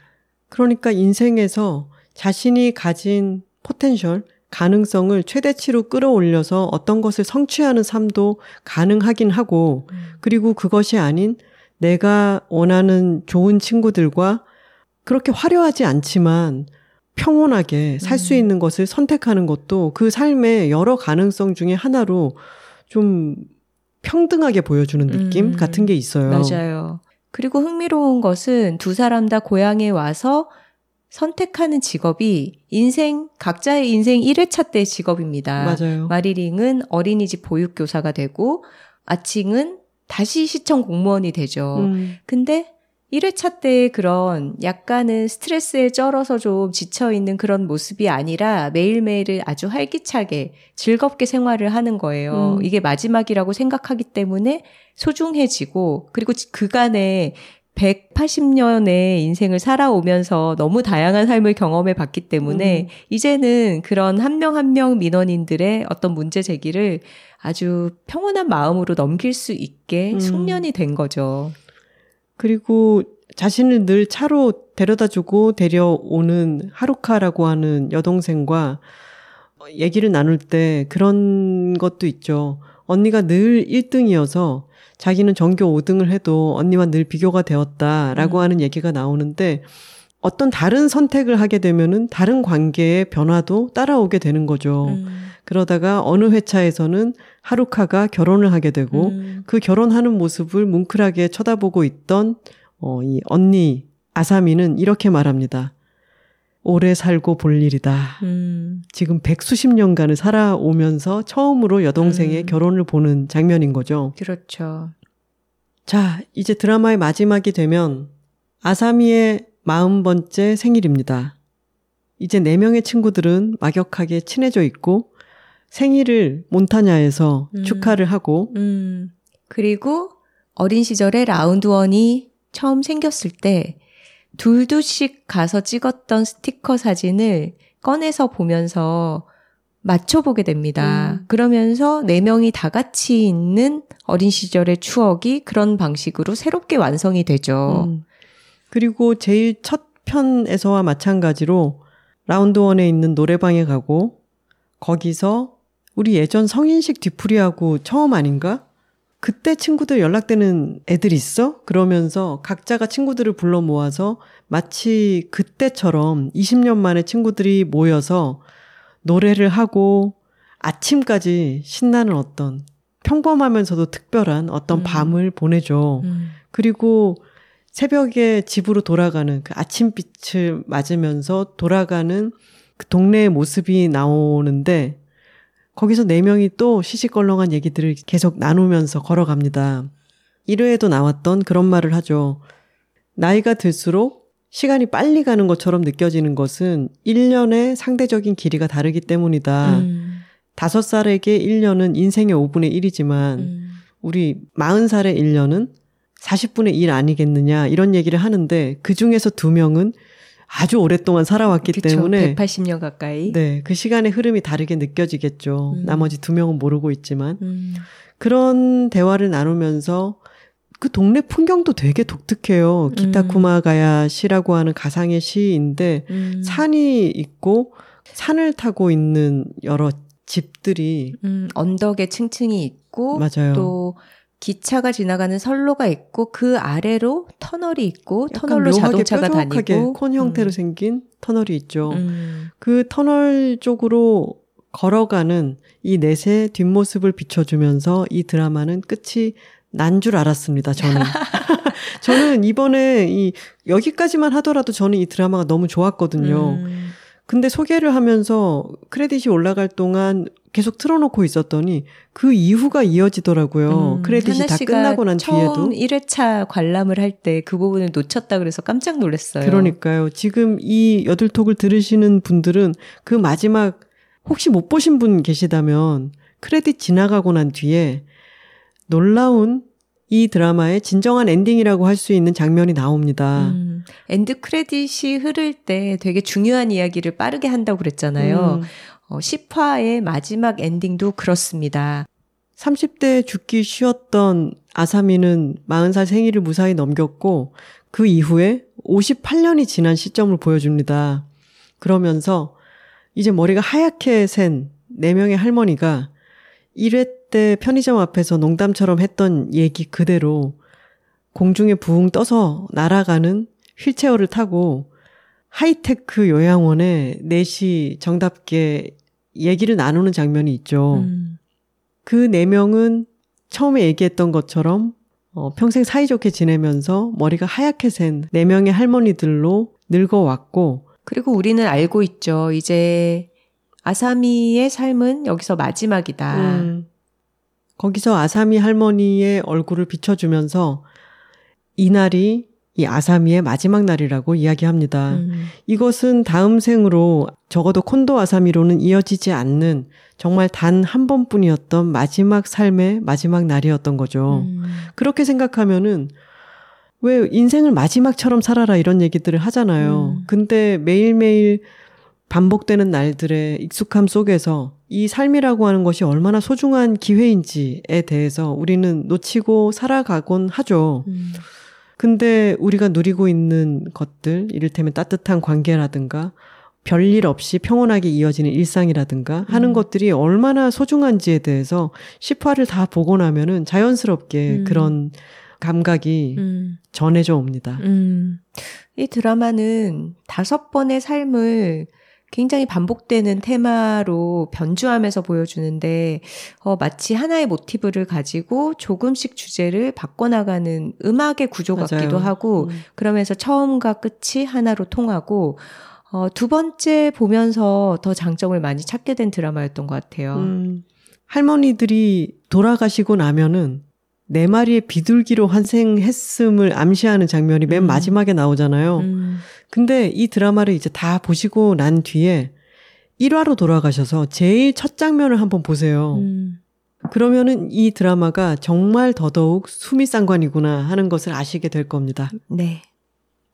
그러니까 인생에서 자신이 가진 potential, 가능성을 최대치로 끌어올려서 어떤 것을 성취하는 삶도 가능하긴 하고, 음. 그리고 그것이 아닌 내가 원하는 좋은 친구들과 그렇게 화려하지 않지만 평온하게 살수 음. 있는 것을 선택하는 것도 그 삶의 여러 가능성 중에 하나로 좀 평등하게 보여주는 느낌 음. 같은 게 있어요. 맞아요. 그리고 흥미로운 것은 두 사람 다 고향에 와서 선택하는 직업이 인생, 각자의 인생 1회차 때 직업입니다. 맞아요. 마리링은 어린이집 보육교사가 되고, 아칭은 다시 시청 공무원이 되죠. 음. 근데 1회차 때 그런 약간은 스트레스에 쩔어서 좀 지쳐있는 그런 모습이 아니라 매일매일을 아주 활기차게 즐겁게 생활을 하는 거예요. 음. 이게 마지막이라고 생각하기 때문에 소중해지고 그리고 그간에 180년의 인생을 살아오면서 너무 다양한 삶을 경험해 봤기 때문에 음. 이제는 그런 한 명 한 명 민원인들의 어떤 문제 제기를 아주 평온한 마음으로 넘길 수 있게 음. 숙련이 된 거죠. 그리고 자신을 늘 차로 데려다 주고 데려오는 하루카라고 하는 여동생과 얘기를 나눌 때 그런 것도 있죠. 언니가 늘 1등이어서 자기는 전교 5등을 해도 언니와 늘 비교가 되었다라고 음. 하는 얘기가 나오는데 어떤 다른 선택을 하게 되면은 다른 관계의 변화도 따라오게 되는 거죠. 음. 그러다가 어느 회차에서는 하루카가 결혼을 하게 되고 음. 그 결혼하는 모습을 뭉클하게 쳐다보고 있던 어, 이 언니 아사미는 이렇게 말합니다. 오래 살고 볼 일이다. 음. 지금 백수십 년간을 살아오면서 처음으로 여동생의 음. 결혼을 보는 장면인 거죠. 그렇죠. 자, 이제 드라마의 마지막이 되면 아사미의 마흔 번째 생일입니다. 이제 네 명의 친구들은 막역하게 친해져 있고 생일을 몬타냐에서 음. 축하를 하고 음. 그리고 어린 시절에 라운드원이 처음 생겼을 때 둘둘씩 가서 찍었던 스티커 사진을 꺼내서 보면서 맞춰보게 됩니다. 음. 그러면서 네 명이 다 같이 있는 어린 시절의 추억이 그런 방식으로 새롭게 완성이 되죠. 음. 그리고 제일 첫 편에서와 마찬가지로 라운드 원에 있는 노래방에 가고 거기서 우리 예전 성인식 뒤풀이하고 처음 아닌가? 그때 친구들 연락되는 애들 있어? 그러면서 각자가 친구들을 불러 모아서 마치 그때처럼 20년 만에 친구들이 모여서 노래를 하고 아침까지 신나는 어떤 평범하면서도 특별한 어떤 음. 밤을 보내죠. 음. 그리고 새벽에 집으로 돌아가는 그 아침빛을 맞으면서 돌아가는 그 동네의 모습이 나오는데 거기서 네 명이 또 시시껄렁한 얘기들을 계속 나누면서 걸어갑니다. 1회에도 나왔던 그런 말을 하죠. 나이가 들수록 시간이 빨리 가는 것처럼 느껴지는 것은 1년의 상대적인 길이가 다르기 때문이다. 음. 5살에게 1년은 인생의 5분의 1이지만, 음. 우리 40살의 1년은 40분의 1 아니겠느냐, 이런 얘기를 하는데, 그 중에서 두 명은 아주 오랫동안 살아왔기 그쵸, 때문에 180년 가까이 네, 그 시간의 흐름이 다르게 느껴지겠죠. 음. 나머지 두 명은 모르고 있지만 음. 그런 대화를 나누면서 그 동네 풍경도 되게 독특해요. 기타 음. 쿠마가야 시라고 하는 가상의 시인데 음. 산이 있고 산을 타고 있는 여러 집들이 음, 언덕에 층층이 있고 맞아요. 또 기차가 지나가는 선로가 있고 그 아래로 터널이 있고 터널로 자동차가 다니고 콘 형태로 음. 생긴 터널이 있죠. 음. 그 터널 쪽으로 걸어가는 이 넷의 뒷모습을 비춰주면서 이 드라마는 끝이 난 줄 알았습니다. 저는 저는 이번에 이 여기까지만 하더라도 저는 이 드라마가 너무 좋았거든요. 음. 근데 소개를 하면서 크레딧이 올라갈 동안 계속 틀어놓고 있었더니 그 이후가 이어지더라고요. 음, 크레딧이 다 끝나고 난 처음 뒤에도. 1회차 관람을 할 때 그 부분을 놓쳤다 그래서 깜짝 놀랐어요. 그러니까요. 지금 이 여들톡을 들으시는 분들은 그 마지막 혹시 못 보신 분 계시다면 크레딧 지나가고 난 뒤에 놀라운 이 드라마의 진정한 엔딩이라고 할 수 있는 장면이 나옵니다. 음, end credit이 흐를 때 되게 중요한 이야기를 빠르게 한다고 그랬잖아요. 음. 어, 10화의 마지막 엔딩도 그렇습니다. 30대 죽기 쉬웠던 아사미는 40살 생일을 무사히 넘겼고 그 이후에 58년이 지난 시점을 보여줍니다. 그러면서 이제 머리가 하얗게 센 4명의 할머니가 1회 때 편의점 앞에서 농담처럼 했던 얘기 그대로 공중에 부웅 떠서 날아가는 휠체어를 타고 하이테크 요양원에 넷이 정답게 얘기를 나누는 장면이 있죠. 음. 그네 명은 처음에 얘기했던 것처럼 어, 평생 사이좋게 지내면서 머리가 하얗게 센 네 명의 할머니들로 늙어왔고 그리고 우리는 알고 있죠. 이제 아사미의 삶은 여기서 마지막이다. 음. 거기서 아사미 할머니의 얼굴을 비춰주면서 이날이 이 아사미의 마지막 날이라고 이야기합니다. 음. 이것은 다음 생으로 적어도 콘도 아사미로는 이어지지 않는 정말 단 한 번뿐이었던 마지막 삶의 마지막 날이었던 거죠. 음. 그렇게 생각하면은 왜 인생을 마지막처럼 살아라 이런 얘기들을 하잖아요. 음. 근데 매일매일 반복되는 날들의 익숙함 속에서 이 삶이라고 하는 것이 얼마나 소중한 기회인지에 대해서 우리는 놓치고 살아가곤 하죠. 음. 근데 우리가 누리고 있는 것들, 이를테면 따뜻한 관계라든가, 별일 없이 평온하게 이어지는 일상이라든가 하는 음. 것들이 얼마나 소중한지에 대해서 10화를 다 보고 나면은 자연스럽게 음. 그런 감각이 음. 전해져 옵니다. 음. 이 드라마는 다섯 번의 삶을 굉장히 반복되는 테마로 변주하면서 보여주는데, 어, 마치 하나의 모티브를 가지고 조금씩 주제를 바꿔나가는 음악의 구조 맞아요. 같기도 하고, 음. 그러면서 처음과 끝이 하나로 통하고, 어, 두 번째 보면서 더 장점을 많이 찾게 된 드라마였던 것 같아요. 음, 할머니들이 돌아가시고 나면은 네 마리의 비둘기로 환생했음을 암시하는 장면이 맨 음. 마지막에 나오잖아요. 음, 근데 이 드라마를 이제 다 보시고 난 뒤에 1화로 돌아가셔서 제일 첫 장면을 한번 보세요. 음, 그러면은 이 드라마가 정말 더더욱 수미상관이구나 하는 것을 아시게 될 겁니다. 네.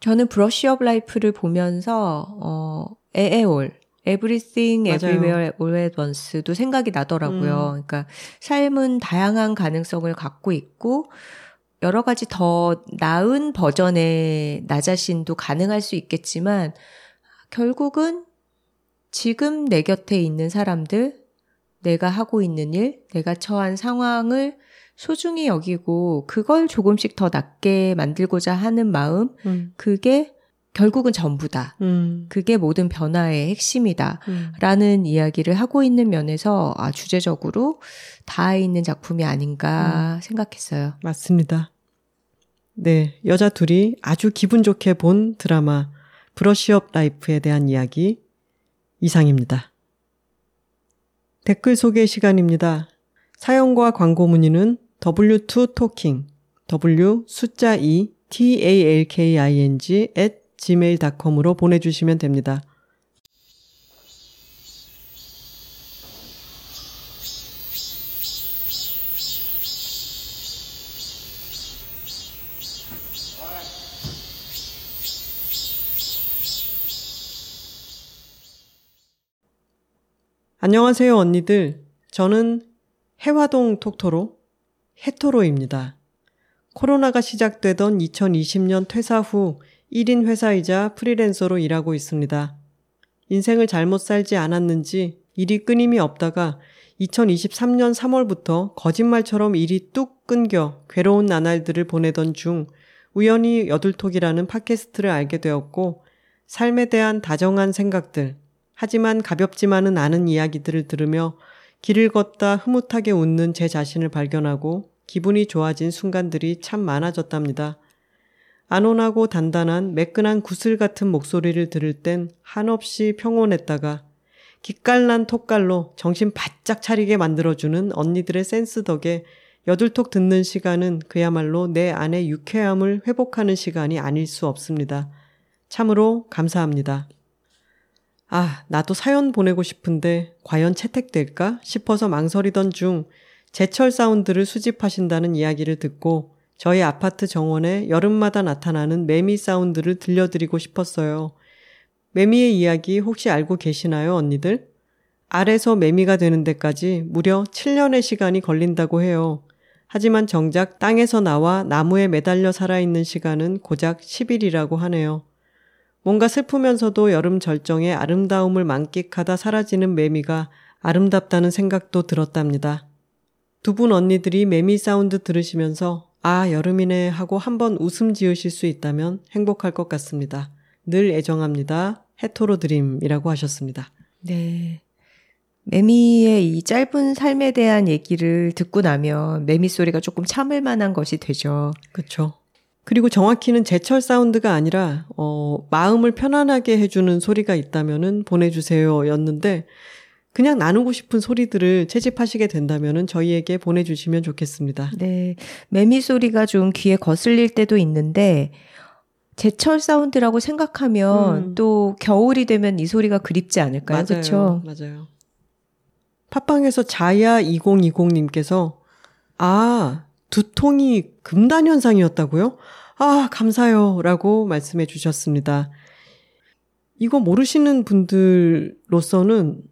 저는 브러쉬 업 라이프를 보면서, 어, 에에올, Everything 맞아요. Everywhere All at Once도 생각이 나더라고요. 음. 그러니까 삶은 다양한 가능성을 갖고 있고, 여러 가지 더 나은 버전의 나 자신도 가능할 수 있겠지만, 결국은 지금 내 곁에 있는 사람들, 내가 하고 있는 일, 내가 처한 상황을 소중히 여기고, 그걸 조금씩 더 낫게 만들고자 하는 마음, 음, 그게 결국은 전부다. 음, 그게 모든 변화의 핵심이다. 음. 라는 이야기를 하고 있는 면에서, 아, 주제적으로 닿아 있는 작품이 아닌가 생각했어요. 맞습니다. 네, 여자 둘이 아주 기분 좋게 본 드라마 브러쉬업 라이프에 대한 이야기 이상입니다. 댓글 소개 시간입니다. 사연과 광고 문의는 w2talking w 숫자 2 t a l k i n g at gmail.com으로 보내주시면 됩니다. 안녕하세요, 언니들. 저는 해화동 톡토로 해토로입니다. 코로나가 시작되던 2020년 퇴사 후 1인 회사이자 프리랜서로 일하고 있습니다. 인생을 잘못 살지 않았는지 일이 끊임이 없다가 2023년 3월부터 거짓말처럼 일이 뚝 끊겨 괴로운 나날들을 보내던 중 우연히 여둘톡이라는 팟캐스트를 알게 되었고 삶에 대한 다정한 생각들, 하지만 가볍지만은 않은 이야기들을 들으며 길을 걷다 흐뭇하게 웃는 제 자신을 발견하고 기분이 좋아진 순간들이 참 많아졌답니다. 안온하고 단단한 매끈한 구슬 같은 목소리를 들을 땐 한없이 평온했다가 기깔난 톡깔로 정신 바짝 차리게 만들어주는 언니들의 센스 덕에 여둘톡 듣는 시간은 그야말로 내 안의 유쾌함을 회복하는 시간이 아닐 수 없습니다. 참으로 감사합니다. 아, 나도 사연 보내고 싶은데 과연 채택될까 싶어서 망설이던 중 제철 사운드를 수집하신다는 이야기를 듣고 저희 아파트 정원에 여름마다 나타나는 매미 사운드를 들려드리고 싶었어요. 매미의 이야기 혹시 알고 계시나요, 언니들? 알에서 매미가 되는 데까지 무려 7년의 시간이 걸린다고 해요. 하지만 정작 땅에서 나와 나무에 매달려 살아있는 시간은 고작 10일이라고 하네요. 뭔가 슬프면서도 여름 절정의 아름다움을 만끽하다 사라지는 매미가 아름답다는 생각도 들었답니다. 두 분 언니들이 매미 사운드 들으시면서 아, 여름이네 하고 한번 웃음 지으실 수 있다면 행복할 것 같습니다. 늘 애정합니다. 해토로 드림이라고 하셨습니다. 네. 매미의 이 짧은 삶에 대한 얘기를 듣고 나면 매미 소리가 조금 참을 만한 것이 되죠. 그렇죠. 그리고 정확히는 제철 사운드가 아니라 어, 마음을 편안하게 해주는 소리가 있다면은 보내주세요였는데 그냥 나누고 싶은 소리들을 채집하시게 된다면은 저희에게 보내주시면 좋겠습니다. 네. 매미 소리가 좀 귀에 거슬릴 때도 있는데 제철 사운드라고 생각하면 음. 또 겨울이 되면 이 소리가 그립지 않을까요? 그렇죠? 맞아요. 팟빵에서 자야 2020님께서 아 두통이 금단 현상이었다고요? 아, 감사요. 라고 말씀해 주셨습니다. 이거 모르시는 분들로서는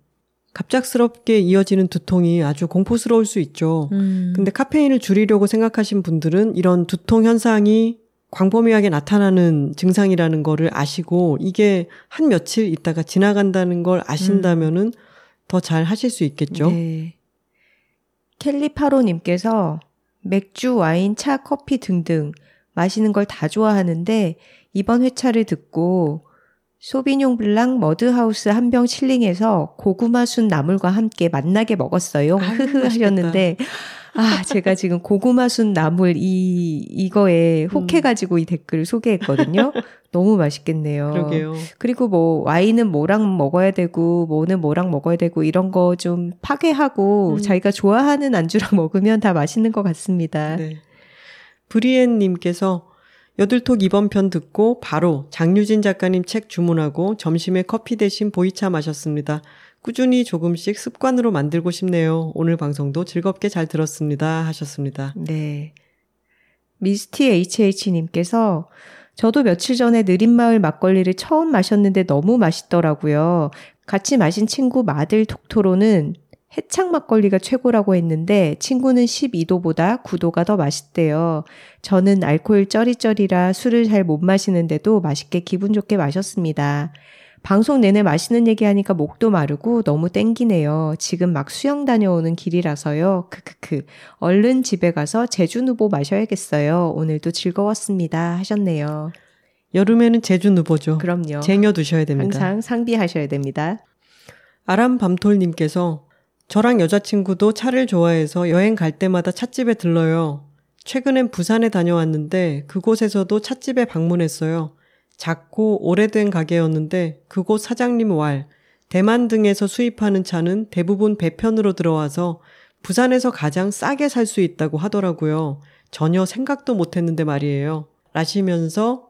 갑작스럽게 이어지는 두통이 아주 공포스러울 수 있죠. 음. 근데 카페인을 줄이려고 생각하신 분들은 이런 두통 현상이 광범위하게 나타나는 증상이라는 거를 아시고 이게 한 며칠 있다가 지나간다는 걸 아신다면은 음. 더잘 하실 수 있겠죠. 네. 켈리파로님께서 맥주, 와인, 차, 커피 등등 마시는 걸 다 좋아하는데 이번 회차를 듣고 소비뇽 블랑 머드하우스 한 병 칠링해서 고구마 순 나물과 함께 만나게 먹었어요. 흐흐 하셨는데 아, 제가 지금 고구마 순 나물 이, 이거에 혹해 가지고 음. 이 댓글을 소개했거든요. 너무 맛있겠네요. 그러게요. 그리고 뭐 와인은 뭐랑 먹어야 되고 뭐는 뭐랑 먹어야 되고 이런 거 좀 파괴하고 음. 자기가 좋아하는 안주랑 먹으면 다 맛있는 것 같습니다. 네. 브리엔 님께서 여들톡 이번 편 듣고 바로 장유진 작가님 책 주문하고 점심에 커피 대신 보이차 마셨습니다. 꾸준히 조금씩 습관으로 만들고 싶네요. 오늘 방송도 즐겁게 잘 들었습니다. 하셨습니다. 네. 미스티 HH님께서 저도 며칠 전에 느린마을 막걸리를 처음 마셨는데 너무 맛있더라고요. 같이 마신 친구 마들 톡토로는 해창 막걸리가 최고라고 했는데 친구는 12도보다 9도가 더 맛있대요. 저는 알코올 쩌리쩌리라 술을 잘 못 마시는데도 맛있게 기분 좋게 마셨습니다. 방송 내내 맛있는 얘기하니까 목도 마르고 너무 땡기네요. 지금 막 수영 다녀오는 길이라서요. 크크크. 얼른 집에 가서 제주누보 마셔야겠어요. 오늘도 즐거웠습니다. 하셨네요. 여름에는 제주누보죠. 그럼요. 쟁여 두셔야 됩니다. 항상 상비하셔야 됩니다. 아람 밤톨님께서 저랑 여자친구도 차를 좋아해서 여행 갈 때마다 찻집에 들러요. 최근엔 부산에 다녀왔는데 그곳에서도 찻집에 방문했어요. 작고 오래된 가게였는데 그곳 사장님 왈, 대만 등에서 수입하는 차는 대부분 배편으로 들어와서 부산에서 가장 싸게 살 수 있다고 하더라고요. 전혀 생각도 못 했는데 말이에요. 라시면서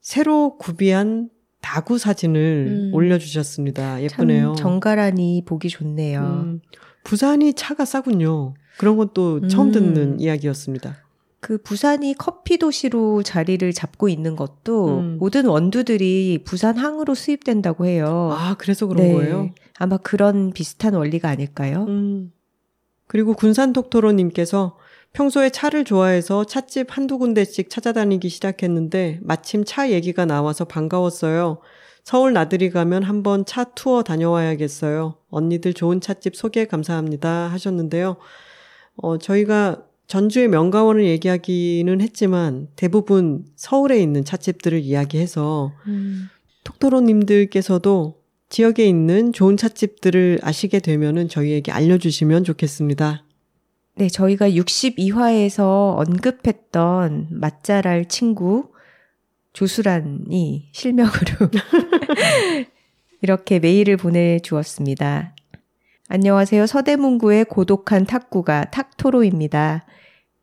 새로 구비한 다구 사진을 음. 올려주셨습니다. 예쁘네요. 정갈하니 보기 좋네요. 음. 부산이 차가 싸군요. 그런 것도 처음 음. 듣는 이야기였습니다. 그 부산이 커피 도시로 자리를 잡고 있는 것도 음. 모든 원두들이 부산 항으로 수입된다고 해요. 아, 그래서 그런 네. 거예요? 아마 그런 비슷한 원리가 아닐까요? 음. 그리고 군산 독토로님께서 평소에 차를 좋아해서 찻집 한두 군데씩 찾아다니기 시작했는데 마침 차 얘기가 나와서 반가웠어요. 서울 나들이 가면 한번 차 투어 다녀와야겠어요. 언니들 좋은 찻집 소개 감사합니다 하셨는데요. 어, 저희가 전주의 명가원을 얘기하기는 했지만 대부분 서울에 있는 찻집들을 이야기해서 음. 톡토로님들께서도 지역에 있는 좋은 찻집들을 아시게 되면은 저희에게 알려주시면 좋겠습니다. 네, 저희가 62화에서 언급했던 맛잘알 친구 조수란이 실명으로 이렇게 메일을 보내주었습니다. 안녕하세요. 서대문구의 고독한 탁구가 탁토로입니다.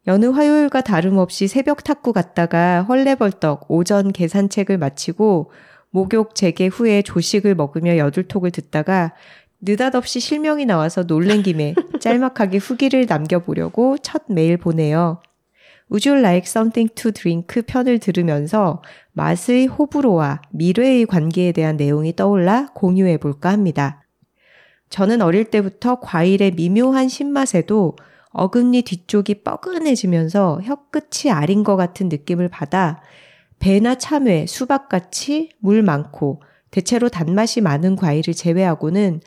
여느 화요일과 다름없이 새벽 탁구 갔다가 헐레벌떡 오전 계산책을 마치고 목욕 재개 후에 조식을 먹으며 여둘톡을 듣다가 느닷없이 실명이 나와서 놀랜 김에 짤막하게 후기를 남겨보려고 첫 메일 보내요. Would you like something to drink 편을 들으면서 맛의 호불호와 미래의 관계에 대한 내용이 떠올라 공유해 볼까 합니다. 저는 어릴 때부터 과일의 미묘한 신맛에도 어금니 뒤쪽이 뻐근해지면서 혀끝이 아린 것 같은 느낌을 받아 배나 참외, 수박같이 물 많고 대체로 단맛이 많은 과일을 제외하고는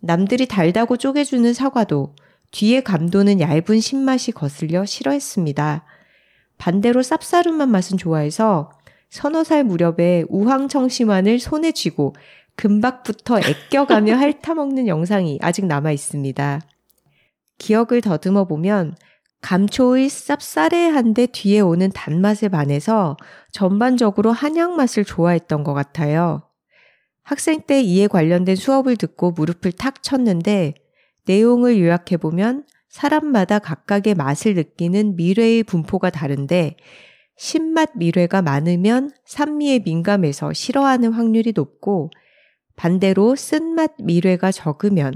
남들이 달다고 쪼개주는 사과도 뒤에 감도는 얇은 신맛이 거슬려 싫어했습니다. 반대로 쌉싸름한 맛은 좋아해서 서너 살 무렵에 우황청심환을 손에 쥐고 금박부터 애껴가며 핥아먹는 영상이 아직 남아 있습니다. 기억을 더듬어 보면 감초의 쌉싸래한데 뒤에 오는 단맛에 반해서 전반적으로 한약 맛을 좋아했던 것 같아요. 학생 때 이에 관련된 수업을 듣고 무릎을 탁 쳤는데 내용을 요약해보면 사람마다 각각의 맛을 느끼는 미뢰의 분포가 다른데 신맛 미뢰가 많으면 산미에 민감해서 싫어하는 확률이 높고 반대로 쓴맛 미뢰가 적으면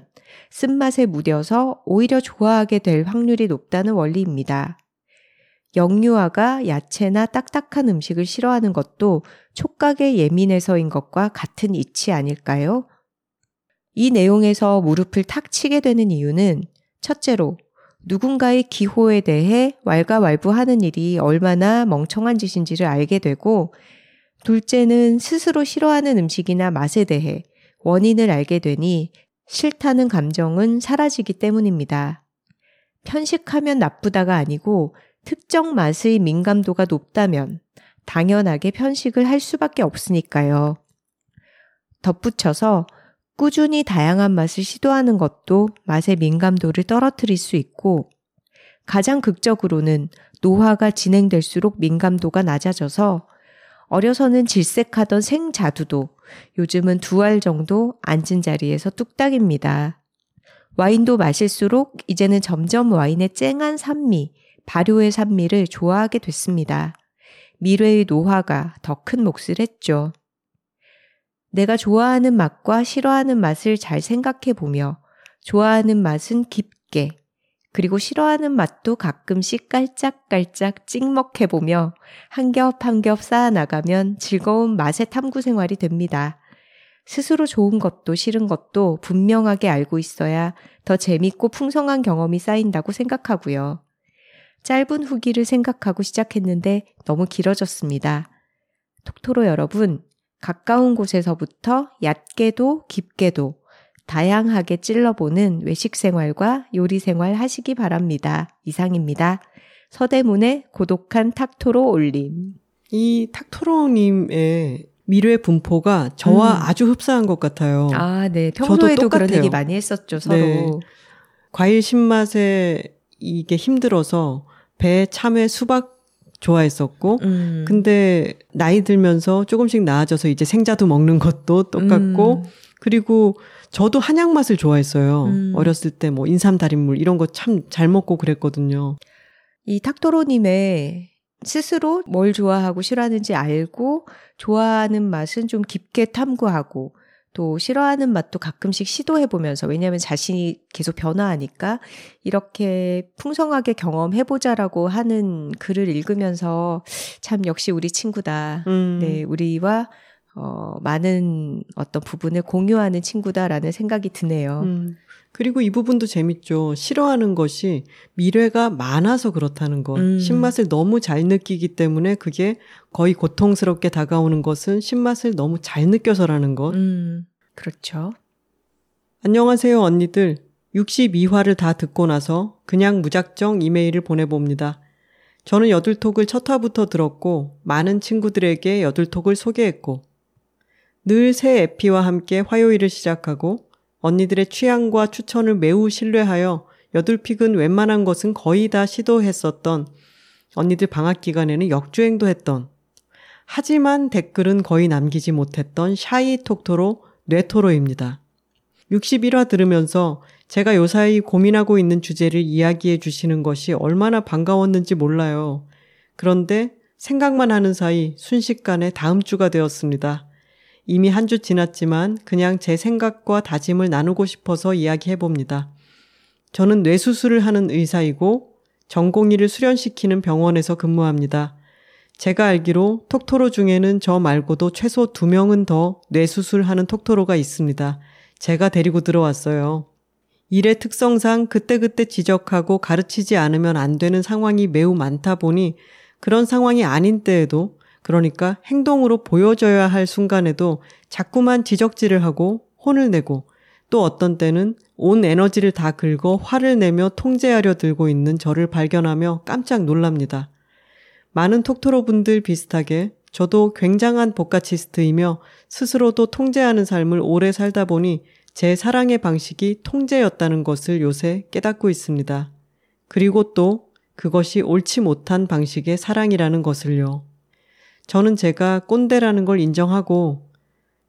쓴맛에 무뎌서 오히려 좋아하게 될 확률이 높다는 원리입니다. 영유아가 야채나 딱딱한 음식을 싫어하는 것도 촉각에 예민해서인 것과 같은 이치 아닐까요? 이 내용에서 무릎을 탁 치게 되는 이유는 첫째로 누군가의 기호에 대해 왈가왈부하는 일이 얼마나 멍청한 짓인지를 알게 되고 둘째는 스스로 싫어하는 음식이나 맛에 대해 원인을 알게 되니 싫다는 감정은 사라지기 때문입니다. 편식하면 나쁘다가 아니고 특정 맛의 민감도가 높다면 당연하게 편식을 할 수밖에 없으니까요. 덧붙여서 꾸준히 다양한 맛을 시도하는 것도 맛의 민감도를 떨어뜨릴 수 있고 가장 극적으로는 노화가 진행될수록 민감도가 낮아져서 어려서는 질색하던 생자두도 요즘은 두 알 정도 앉은 자리에서 뚝딱입니다. 와인도 마실수록 이제는 점점 와인의 쨍한 산미, 발효의 산미를 좋아하게 됐습니다. 미래의 노화가 더 큰 몫을 했죠. 내가 좋아하는 맛과 싫어하는 맛을 잘 생각해 보며 좋아하는 맛은 깊게, 그리고 싫어하는 맛도 가끔씩 깔짝깔짝 찍먹해 보며 한 겹 한 겹 쌓아 나가면 즐거운 맛의 탐구 생활이 됩니다. 스스로 좋은 것도 싫은 것도 분명하게 알고 있어야 더 재밌고 풍성한 경험이 쌓인다고 생각하고요. 짧은 후기를 생각하고 시작했는데 너무 길어졌습니다. 톡토로 여러분, 가까운 곳에서부터 얕게도 깊게도 다양하게 찔러보는 외식 생활과 요리 생활 하시기 바랍니다. 이상입니다. 서대문의 고독한 탁토로 올림. 이 탁토로님의 미래 분포가 저와 음. 아주 흡사한 것 같아요. 아, 네. 평소에도 그런 얘기 많이 했었죠, 서로. 네. 과일 신맛에 이게 힘들어서 배, 참외, 수박 좋아했었고, 음. 근데 나이 들면서 조금씩 나아져서 이제 생자도 먹는 것도 똑같고, 음. 그리고 저도 한약 맛을 좋아했어요. 음. 어렸을 때 뭐 인삼 달인물 이런 거 참 잘 먹고 그랬거든요. 이 탁도로님의 스스로 뭘 좋아하고 싫어하는지 알고 좋아하는 맛은 좀 깊게 탐구하고 또 싫어하는 맛도 가끔씩 시도해 보면서 왜냐하면 자신이 계속 변화하니까 이렇게 풍성하게 경험해 보자라고 하는 글을 읽으면서 참 역시 우리 친구다. 음. 네, 우리와 어, 많은 어떤 부분을 공유하는 친구다라는 생각이 드네요. 음. 그리고 이 부분도 재밌죠. 싫어하는 것이 미래가 많아서 그렇다는 것. 음. 신맛을 너무 잘 느끼기 때문에 그게 거의 고통스럽게 다가오는 것은 신맛을 너무 잘 느껴서라는 것. 음. 그렇죠. 안녕하세요, 언니들. 62화를 다 듣고 나서 그냥 무작정 이메일을 보내봅니다. 저는 여둘톡을 첫 화부터 들었고, 많은 친구들에게 여둘톡을 소개했고, 늘 새 에피와 함께 화요일을 시작하고 언니들의 취향과 추천을 매우 신뢰하여 여둘픽은 웬만한 것은 거의 다 시도했었던 언니들 방학 기간에는 역주행도 했던 하지만 댓글은 거의 남기지 못했던 샤이 톡토로 뇌토로입니다. 61화 들으면서 제가 요사이 고민하고 있는 주제를 이야기해 주시는 것이 얼마나 반가웠는지 몰라요. 그런데 생각만 하는 사이 순식간에 다음 주가 되었습니다. 이미 한 주 지났지만 그냥 제 생각과 다짐을 나누고 싶어서 이야기해 봅니다. 저는 뇌수술을 하는 의사이고 전공의를 수련시키는 병원에서 근무합니다. 제가 알기로 톡토로 중에는 저 말고도 최소 두 명은 더 뇌수술하는 톡토로가 있습니다. 제가 데리고 들어왔어요. 일의 특성상 그때그때 지적하고 가르치지 않으면 안 되는 상황이 매우 많다 보니 그런 상황이 아닌 때에도 그러니까 행동으로 보여줘야 할 순간에도 자꾸만 지적질을 하고 혼을 내고 또 어떤 때는 온 에너지를 다 긁어 화를 내며 통제하려 들고 있는 저를 발견하며 깜짝 놀랍니다. 많은 톡토로 분들 비슷하게 저도 굉장한 복가치스트이며 스스로도 통제하는 삶을 오래 살다 보니 제 사랑의 방식이 통제였다는 것을 요새 깨닫고 있습니다. 그리고 또 그것이 옳지 못한 방식의 사랑이라는 것을요. 저는 제가 꼰대라는 걸 인정하고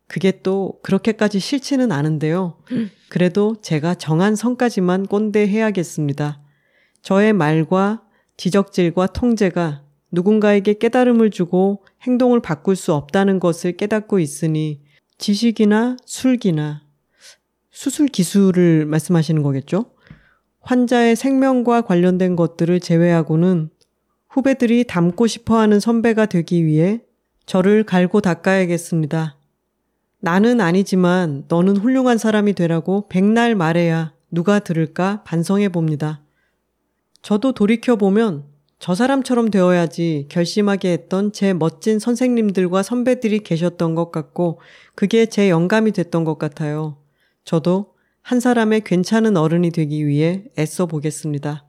그게 또 그렇게까지 싫지는 않은데요. 그래도 제가 정한 선까지만 꼰대 해야겠습니다. 저의 말과 지적질과 통제가 누군가에게 깨달음을 주고 행동을 바꿀 수 없다는 것을 깨닫고 있으니 지식이나 술기나 수술 기술을 말씀하시는 거겠죠? 환자의 생명과 관련된 것들을 제외하고는 후배들이 닮고 싶어 하는 선배가 되기 위해 저를 갈고 닦아야겠습니다. 나는 아니지만 너는 훌륭한 사람이 되라고 백날 말해야 누가 들을까 반성해 봅니다. 저도 돌이켜보면 저 사람처럼 되어야지 결심하게 했던 제 멋진 선생님들과 선배들이 계셨던 것 같고 그게 제 영감이 됐던 것 같아요. 저도 한 사람의 괜찮은 어른이 되기 위해 애써 보겠습니다.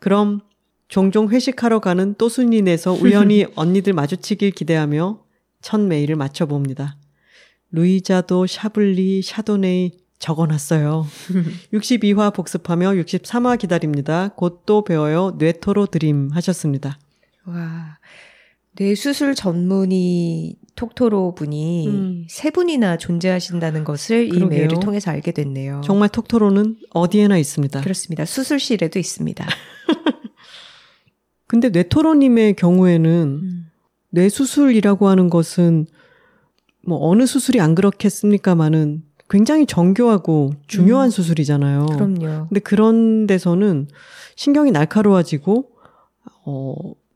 그럼 종종 회식하러 가는 또순이네서 우연히 언니들 마주치길 기대하며 첫 메일을 맞춰봅니다. 루이자도 샤블리 샤도네이 적어놨어요. 62화 복습하며 63화 기다립니다. 곧 또 배워요. 뇌토로 드림 하셨습니다. 와, 뇌수술 전문의 톡토로 분이 음. 세 분이나 존재하신다는 것을 그러게요. 이 메일을 통해서 알게 됐네요. 정말 톡토로는 어디에나 있습니다. 그렇습니다. 수술실에도 있습니다. 근데 뇌토로님의 경우에는 음. 뇌수술이라고 하는 것은 뭐 어느 수술이 안 그렇겠습니까마는 굉장히 정교하고 중요한 음. 수술이잖아요. 그럼요. 근데 그런 데서는 신경이 날카로워지고 어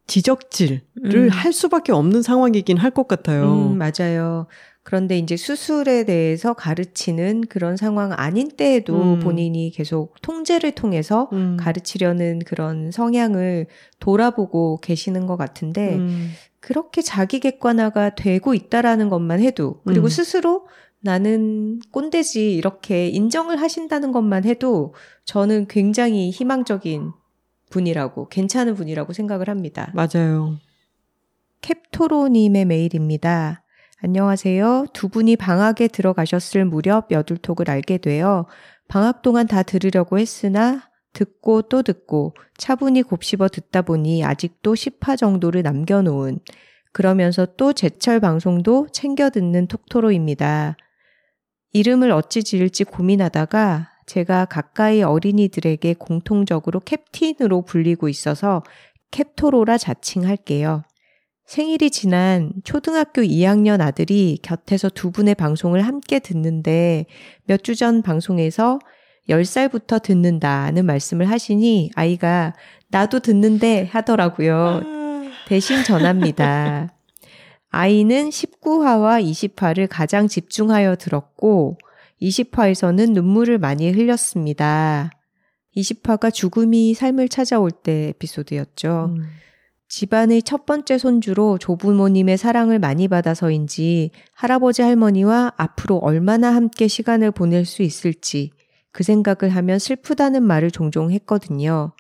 지적질을 음. 할 수밖에 없는 상황이긴 할 것 같아요. 음, 맞아요. 그런데 이제 수술에 대해서 가르치는 그런 상황 아닌 때에도 음. 본인이 계속 통제를 통해서 음. 가르치려는 그런 성향을 돌아보고 계시는 것 같은데 음. 그렇게 자기 객관화가 되고 있다라는 것만 해도 그리고 음. 스스로 나는 꼰대지 이렇게 인정을 하신다는 것만 해도 저는 굉장히 희망적인 분이라고 괜찮은 분이라고 생각을 합니다. 맞아요. 캡토로님의 메일입니다. 안녕하세요. 두 분이 방학에 들어가셨을 무렵 여둘톡을 알게 되어 방학 동안 다 들으려고 했으나 듣고 또 듣고 차분히 곱씹어 듣다 보니 아직도 10화 정도를 남겨놓은 그러면서 또 제철 방송도 챙겨 듣는 톡토로입니다. 이름을 어찌 지을지 고민하다가 제가 가까이 어린이들에게 공통적으로 캡틴으로 불리고 있어서 캡토로라 자칭할게요. 생일이 지난 초등학교 2학년 아들이 곁에서 두 분의 방송을 함께 듣는데 몇 주 전 방송에서 10살부터 듣는다는 말씀을 하시니 아이가 나도 듣는데 하더라고요. 대신 전합니다. 아이는 19화와 20화를 가장 집중하여 들었고 20화에서는 눈물을 많이 흘렸습니다. 20화가 죽음이 삶을 찾아올 때 에피소드였죠. 음. 집안의 첫 번째 손주로 조부모님의 사랑을 많이 받아서인지 할아버지 할머니와 앞으로 얼마나 함께 시간을 보낼 수 있을지 그 생각을 하면 슬프다는 말을 종종 했거든요.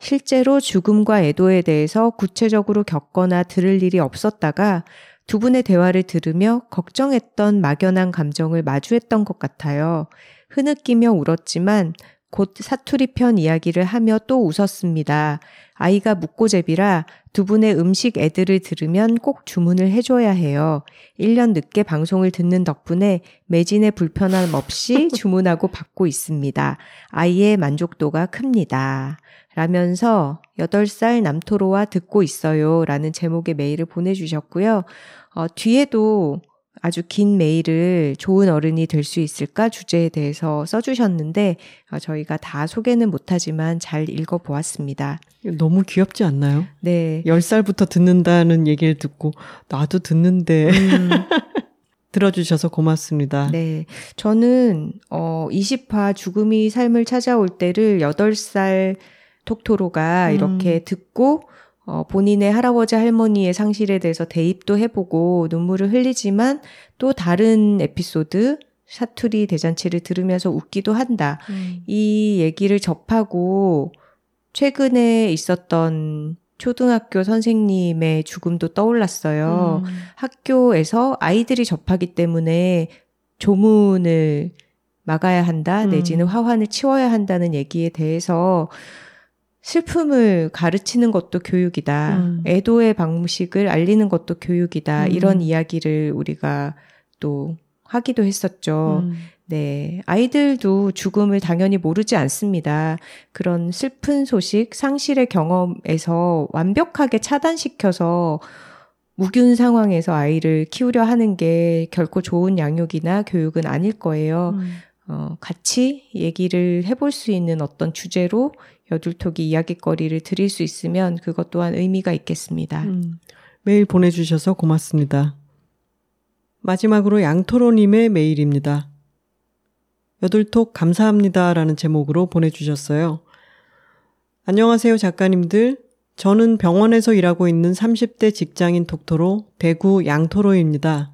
실제로 죽음과 애도에 대해서 구체적으로 겪거나 들을 일이 없었다가 두 분의 대화를 들으며 걱정했던 막연한 감정을 마주했던 것 같아요. 흐느끼며 울었지만 곧 사투리 편 이야기를 하며 또 웃었습니다. 아이가 묵고제비라 두 분의 음식 애들을 들으면 꼭 주문을 해줘야 해요. 1년 늦게 방송을 듣는 덕분에 매진의 불편함 없이 주문하고 받고 있습니다. 아이의 만족도가 큽니다. 라면서 8살 남토로와 듣고 있어요. 라는 제목의 메일을 보내주셨고요. 어, 뒤에도 아주 긴 메일을 좋은 어른이 될 수 있을까 주제에 대해서 써주셨는데 어, 저희가 다 소개는 못하지만 잘 읽어보았습니다. 너무 귀엽지 않나요? 네. 10살부터 듣는다는 얘기를 듣고 나도 듣는데 음. 들어주셔서 고맙습니다. 네. 저는 어 20화 죽음이 삶을 찾아올 때를 8살 톡토로가 음. 이렇게 듣고 어, 본인의 할아버지 할머니의 상실에 대해서 대입도 해보고 눈물을 흘리지만 또 다른 에피소드 사투리 대잔치를 들으면서 웃기도 한다. 음. 이 얘기를 접하고 최근에 있었던 초등학교 선생님의 죽음도 떠올랐어요. 음. 학교에서 아이들이 접하기 때문에 조문을 막아야 한다, 음. 내지는 화환을 치워야 한다는 얘기에 대해서 슬픔을 가르치는 것도 교육이다. 음. 애도의 방식을 알리는 것도 교육이다. 음. 이런 이야기를 우리가 또 하기도 했었죠. 음. 네. 아이들도 죽음을 당연히 모르지 않습니다. 그런 슬픈 소식, 상실의 경험에서 완벽하게 차단시켜서 무균 상황에서 아이를 키우려 하는 게 결코 좋은 양육이나 교육은 아닐 거예요. 음. 어, 같이 얘기를 해볼 수 있는 어떤 주제로 여둘톡이 이야기거리를 드릴 수 있으면 그것 또한 의미가 있겠습니다. 음, 메일 보내주셔서 고맙습니다. 마지막으로 양토로님의 메일입니다. 여둘톡 감사합니다 라는 제목으로 보내주셨어요. 안녕하세요 작가님들. 저는 병원에서 일하고 있는 30대 직장인 독토로 대구 양토로입니다.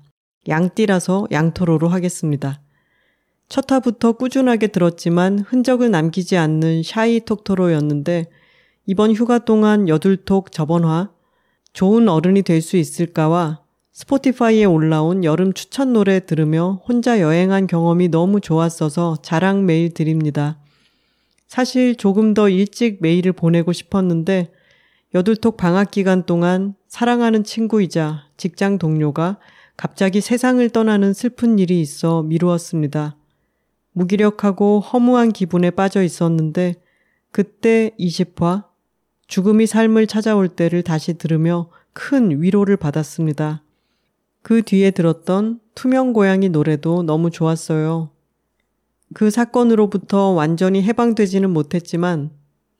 양띠라서 양토로로 하겠습니다. 첫 화부터 꾸준하게 들었지만 흔적을 남기지 않는 샤이 톡토로였는데 이번 휴가 동안 여둘톡 저번화 좋은 어른이 될 수 있을까와 스포티파이에 올라온 여름 추천 노래 들으며 혼자 여행한 경험이 너무 좋았어서 자랑 메일 드립니다. 사실 조금 더 일찍 메일을 보내고 싶었는데 여둘톡 방학 기간 동안 사랑하는 친구이자 직장 동료가 갑자기 세상을 떠나는 슬픈 일이 있어 미루었습니다. 무기력하고 허무한 기분에 빠져 있었는데 그때 20화 죽음이 삶을 찾아올 때를 다시 들으며 큰 위로를 받았습니다. 그 뒤에 들었던 투명 고양이 노래도 너무 좋았어요. 그 사건으로부터 완전히 해방되지는 못했지만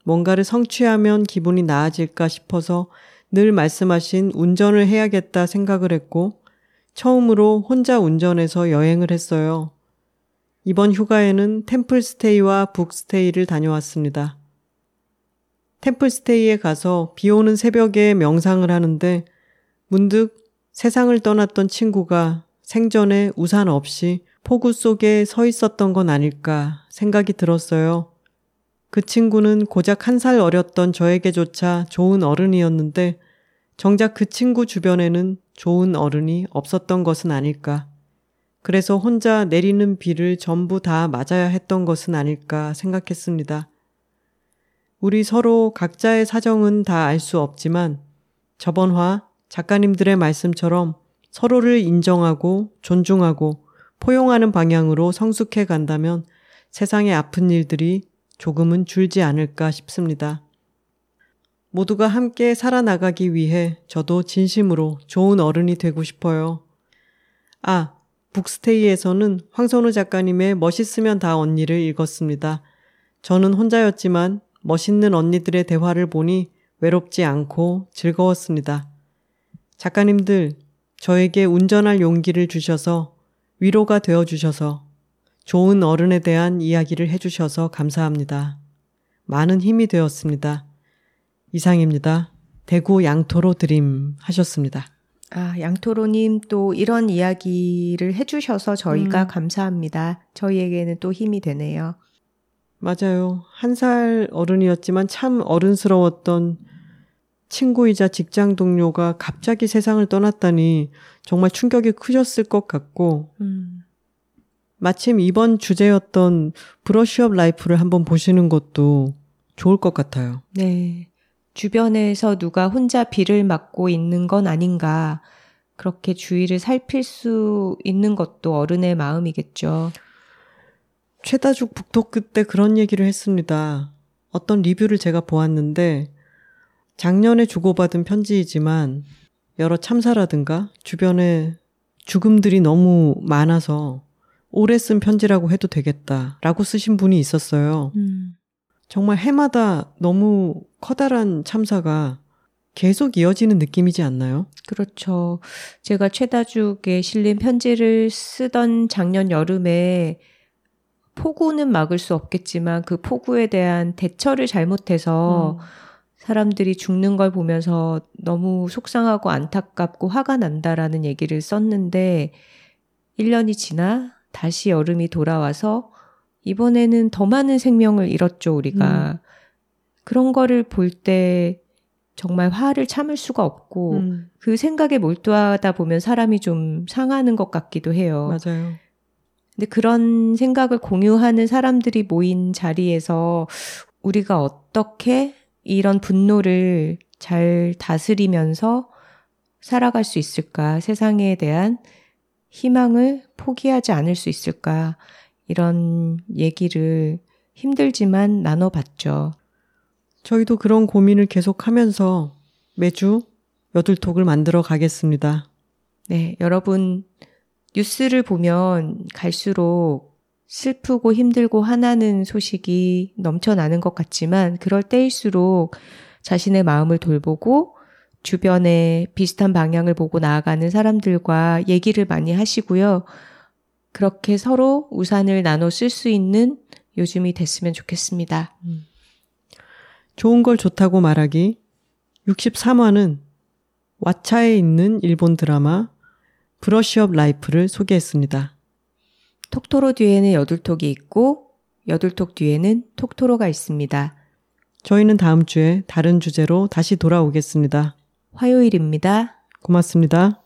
뭔가를 성취하면 기분이 나아질까 싶어서 늘 말씀하신 운전을 해야겠다 생각을 했고 처음으로 혼자 운전해서 여행을 했어요. 이번 휴가에는 템플스테이와 북스테이를 다녀왔습니다. 템플스테이에 가서 비 오는 새벽에 명상을 하는데 문득 세상을 떠났던 친구가 생전에 우산 없이 폭우 속에 서 있었던 건 아닐까 생각이 들었어요. 그 친구는 고작 한 살 어렸던 저에게조차 좋은 어른이었는데 정작 그 친구 주변에는 좋은 어른이 없었던 것은 아닐까. 그래서 혼자 내리는 비를 전부 다 맞아야 했던 것은 아닐까 생각했습니다. 우리 서로 각자의 사정은 다 알 수 없지만 저번 화 작가님들의 말씀처럼 서로를 인정하고 존중하고 포용하는 방향으로 성숙해 간다면 세상의 아픈 일들이 조금은 줄지 않을까 싶습니다. 모두가 함께 살아나가기 위해 저도 진심으로 좋은 어른이 되고 싶어요. 아, 북스테이에서는 황선우 작가님의 멋있으면 다 언니를 읽었습니다. 저는 혼자였지만 멋있는 언니들의 대화를 보니 외롭지 않고 즐거웠습니다. 작가님들, 저에게 운전할 용기를 주셔서 위로가 되어 주셔서 좋은 어른에 대한 이야기를 해주셔서 감사합니다. 많은 힘이 되었습니다. 이상입니다. 대구 양토로 드림 하셨습니다. 아, 양토로님 또 이런 이야기를 해주셔서 저희가 음. 감사합니다. 저희에게는 또 힘이 되네요. 맞아요. 한 살 어른이었지만 참 어른스러웠던 친구이자 직장 동료가 갑자기 세상을 떠났다니 정말 충격이 크셨을 것 같고, 음. 마침 이번 주제였던 브러쉬업 라이프를 한번 보시는 것도 좋을 것 같아요. 네. 주변에서 누가 혼자 비를 맞고 있는 건 아닌가. 그렇게 주위를 살필 수 있는 것도 어른의 마음이겠죠. 최다죽 북토크 때 그런 얘기를 했습니다. 어떤 리뷰를 제가 보았는데 작년에 주고받은 편지이지만 여러 참사라든가 주변에 죽음들이 너무 많아서 오래 쓴 편지라고 해도 되겠다라고 쓰신 분이 있었어요. 음. 정말 해마다 너무 커다란 참사가 계속 이어지는 느낌이지 않나요? 그렇죠. 제가 최다죽에 실린 편지를 쓰던 작년 여름에 폭우는 막을 수 없겠지만 그 폭우에 대한 대처를 잘못해서 음. 사람들이 죽는 걸 보면서 너무 속상하고 안타깝고 화가 난다라는 얘기를 썼는데 1년이 지나 다시 여름이 돌아와서 이번에는 더 많은 생명을 잃었죠, 우리가. 음. 그런 거를 볼 때 정말 화를 참을 수가 없고 음. 그 생각에 몰두하다 보면 사람이 좀 상하는 것 같기도 해요. 맞아요. 근데 그런 생각을 공유하는 사람들이 모인 자리에서 우리가 어떻게 이런 분노를 잘 다스리면서 살아갈 수 있을까? 세상에 대한 희망을 포기하지 않을 수 있을까? 이런 얘기를 힘들지만 나눠봤죠. 저희도 그런 고민을 계속하면서 매주 여둘톡을 만들어 가겠습니다. 네, 여러분 뉴스를 보면 갈수록 슬프고 힘들고 화나는 소식이 넘쳐나는 것 같지만 그럴 때일수록 자신의 마음을 돌보고 주변에 비슷한 방향을 보고 나아가는 사람들과 얘기를 많이 하시고요. 그렇게 서로 우산을 나눠 쓸 수 있는 요즘이 됐으면 좋겠습니다. 좋은 걸 좋다고 말하기 63화는 왓챠에 있는 일본 드라마 브러쉬업 라이프를 소개했습니다. 톡토로 뒤에는 여둘톡이 있고 여둘톡 뒤에는 톡토로가 있습니다. 저희는 다음 주에 다른 주제로 다시 돌아오겠습니다. 화요일입니다. 고맙습니다.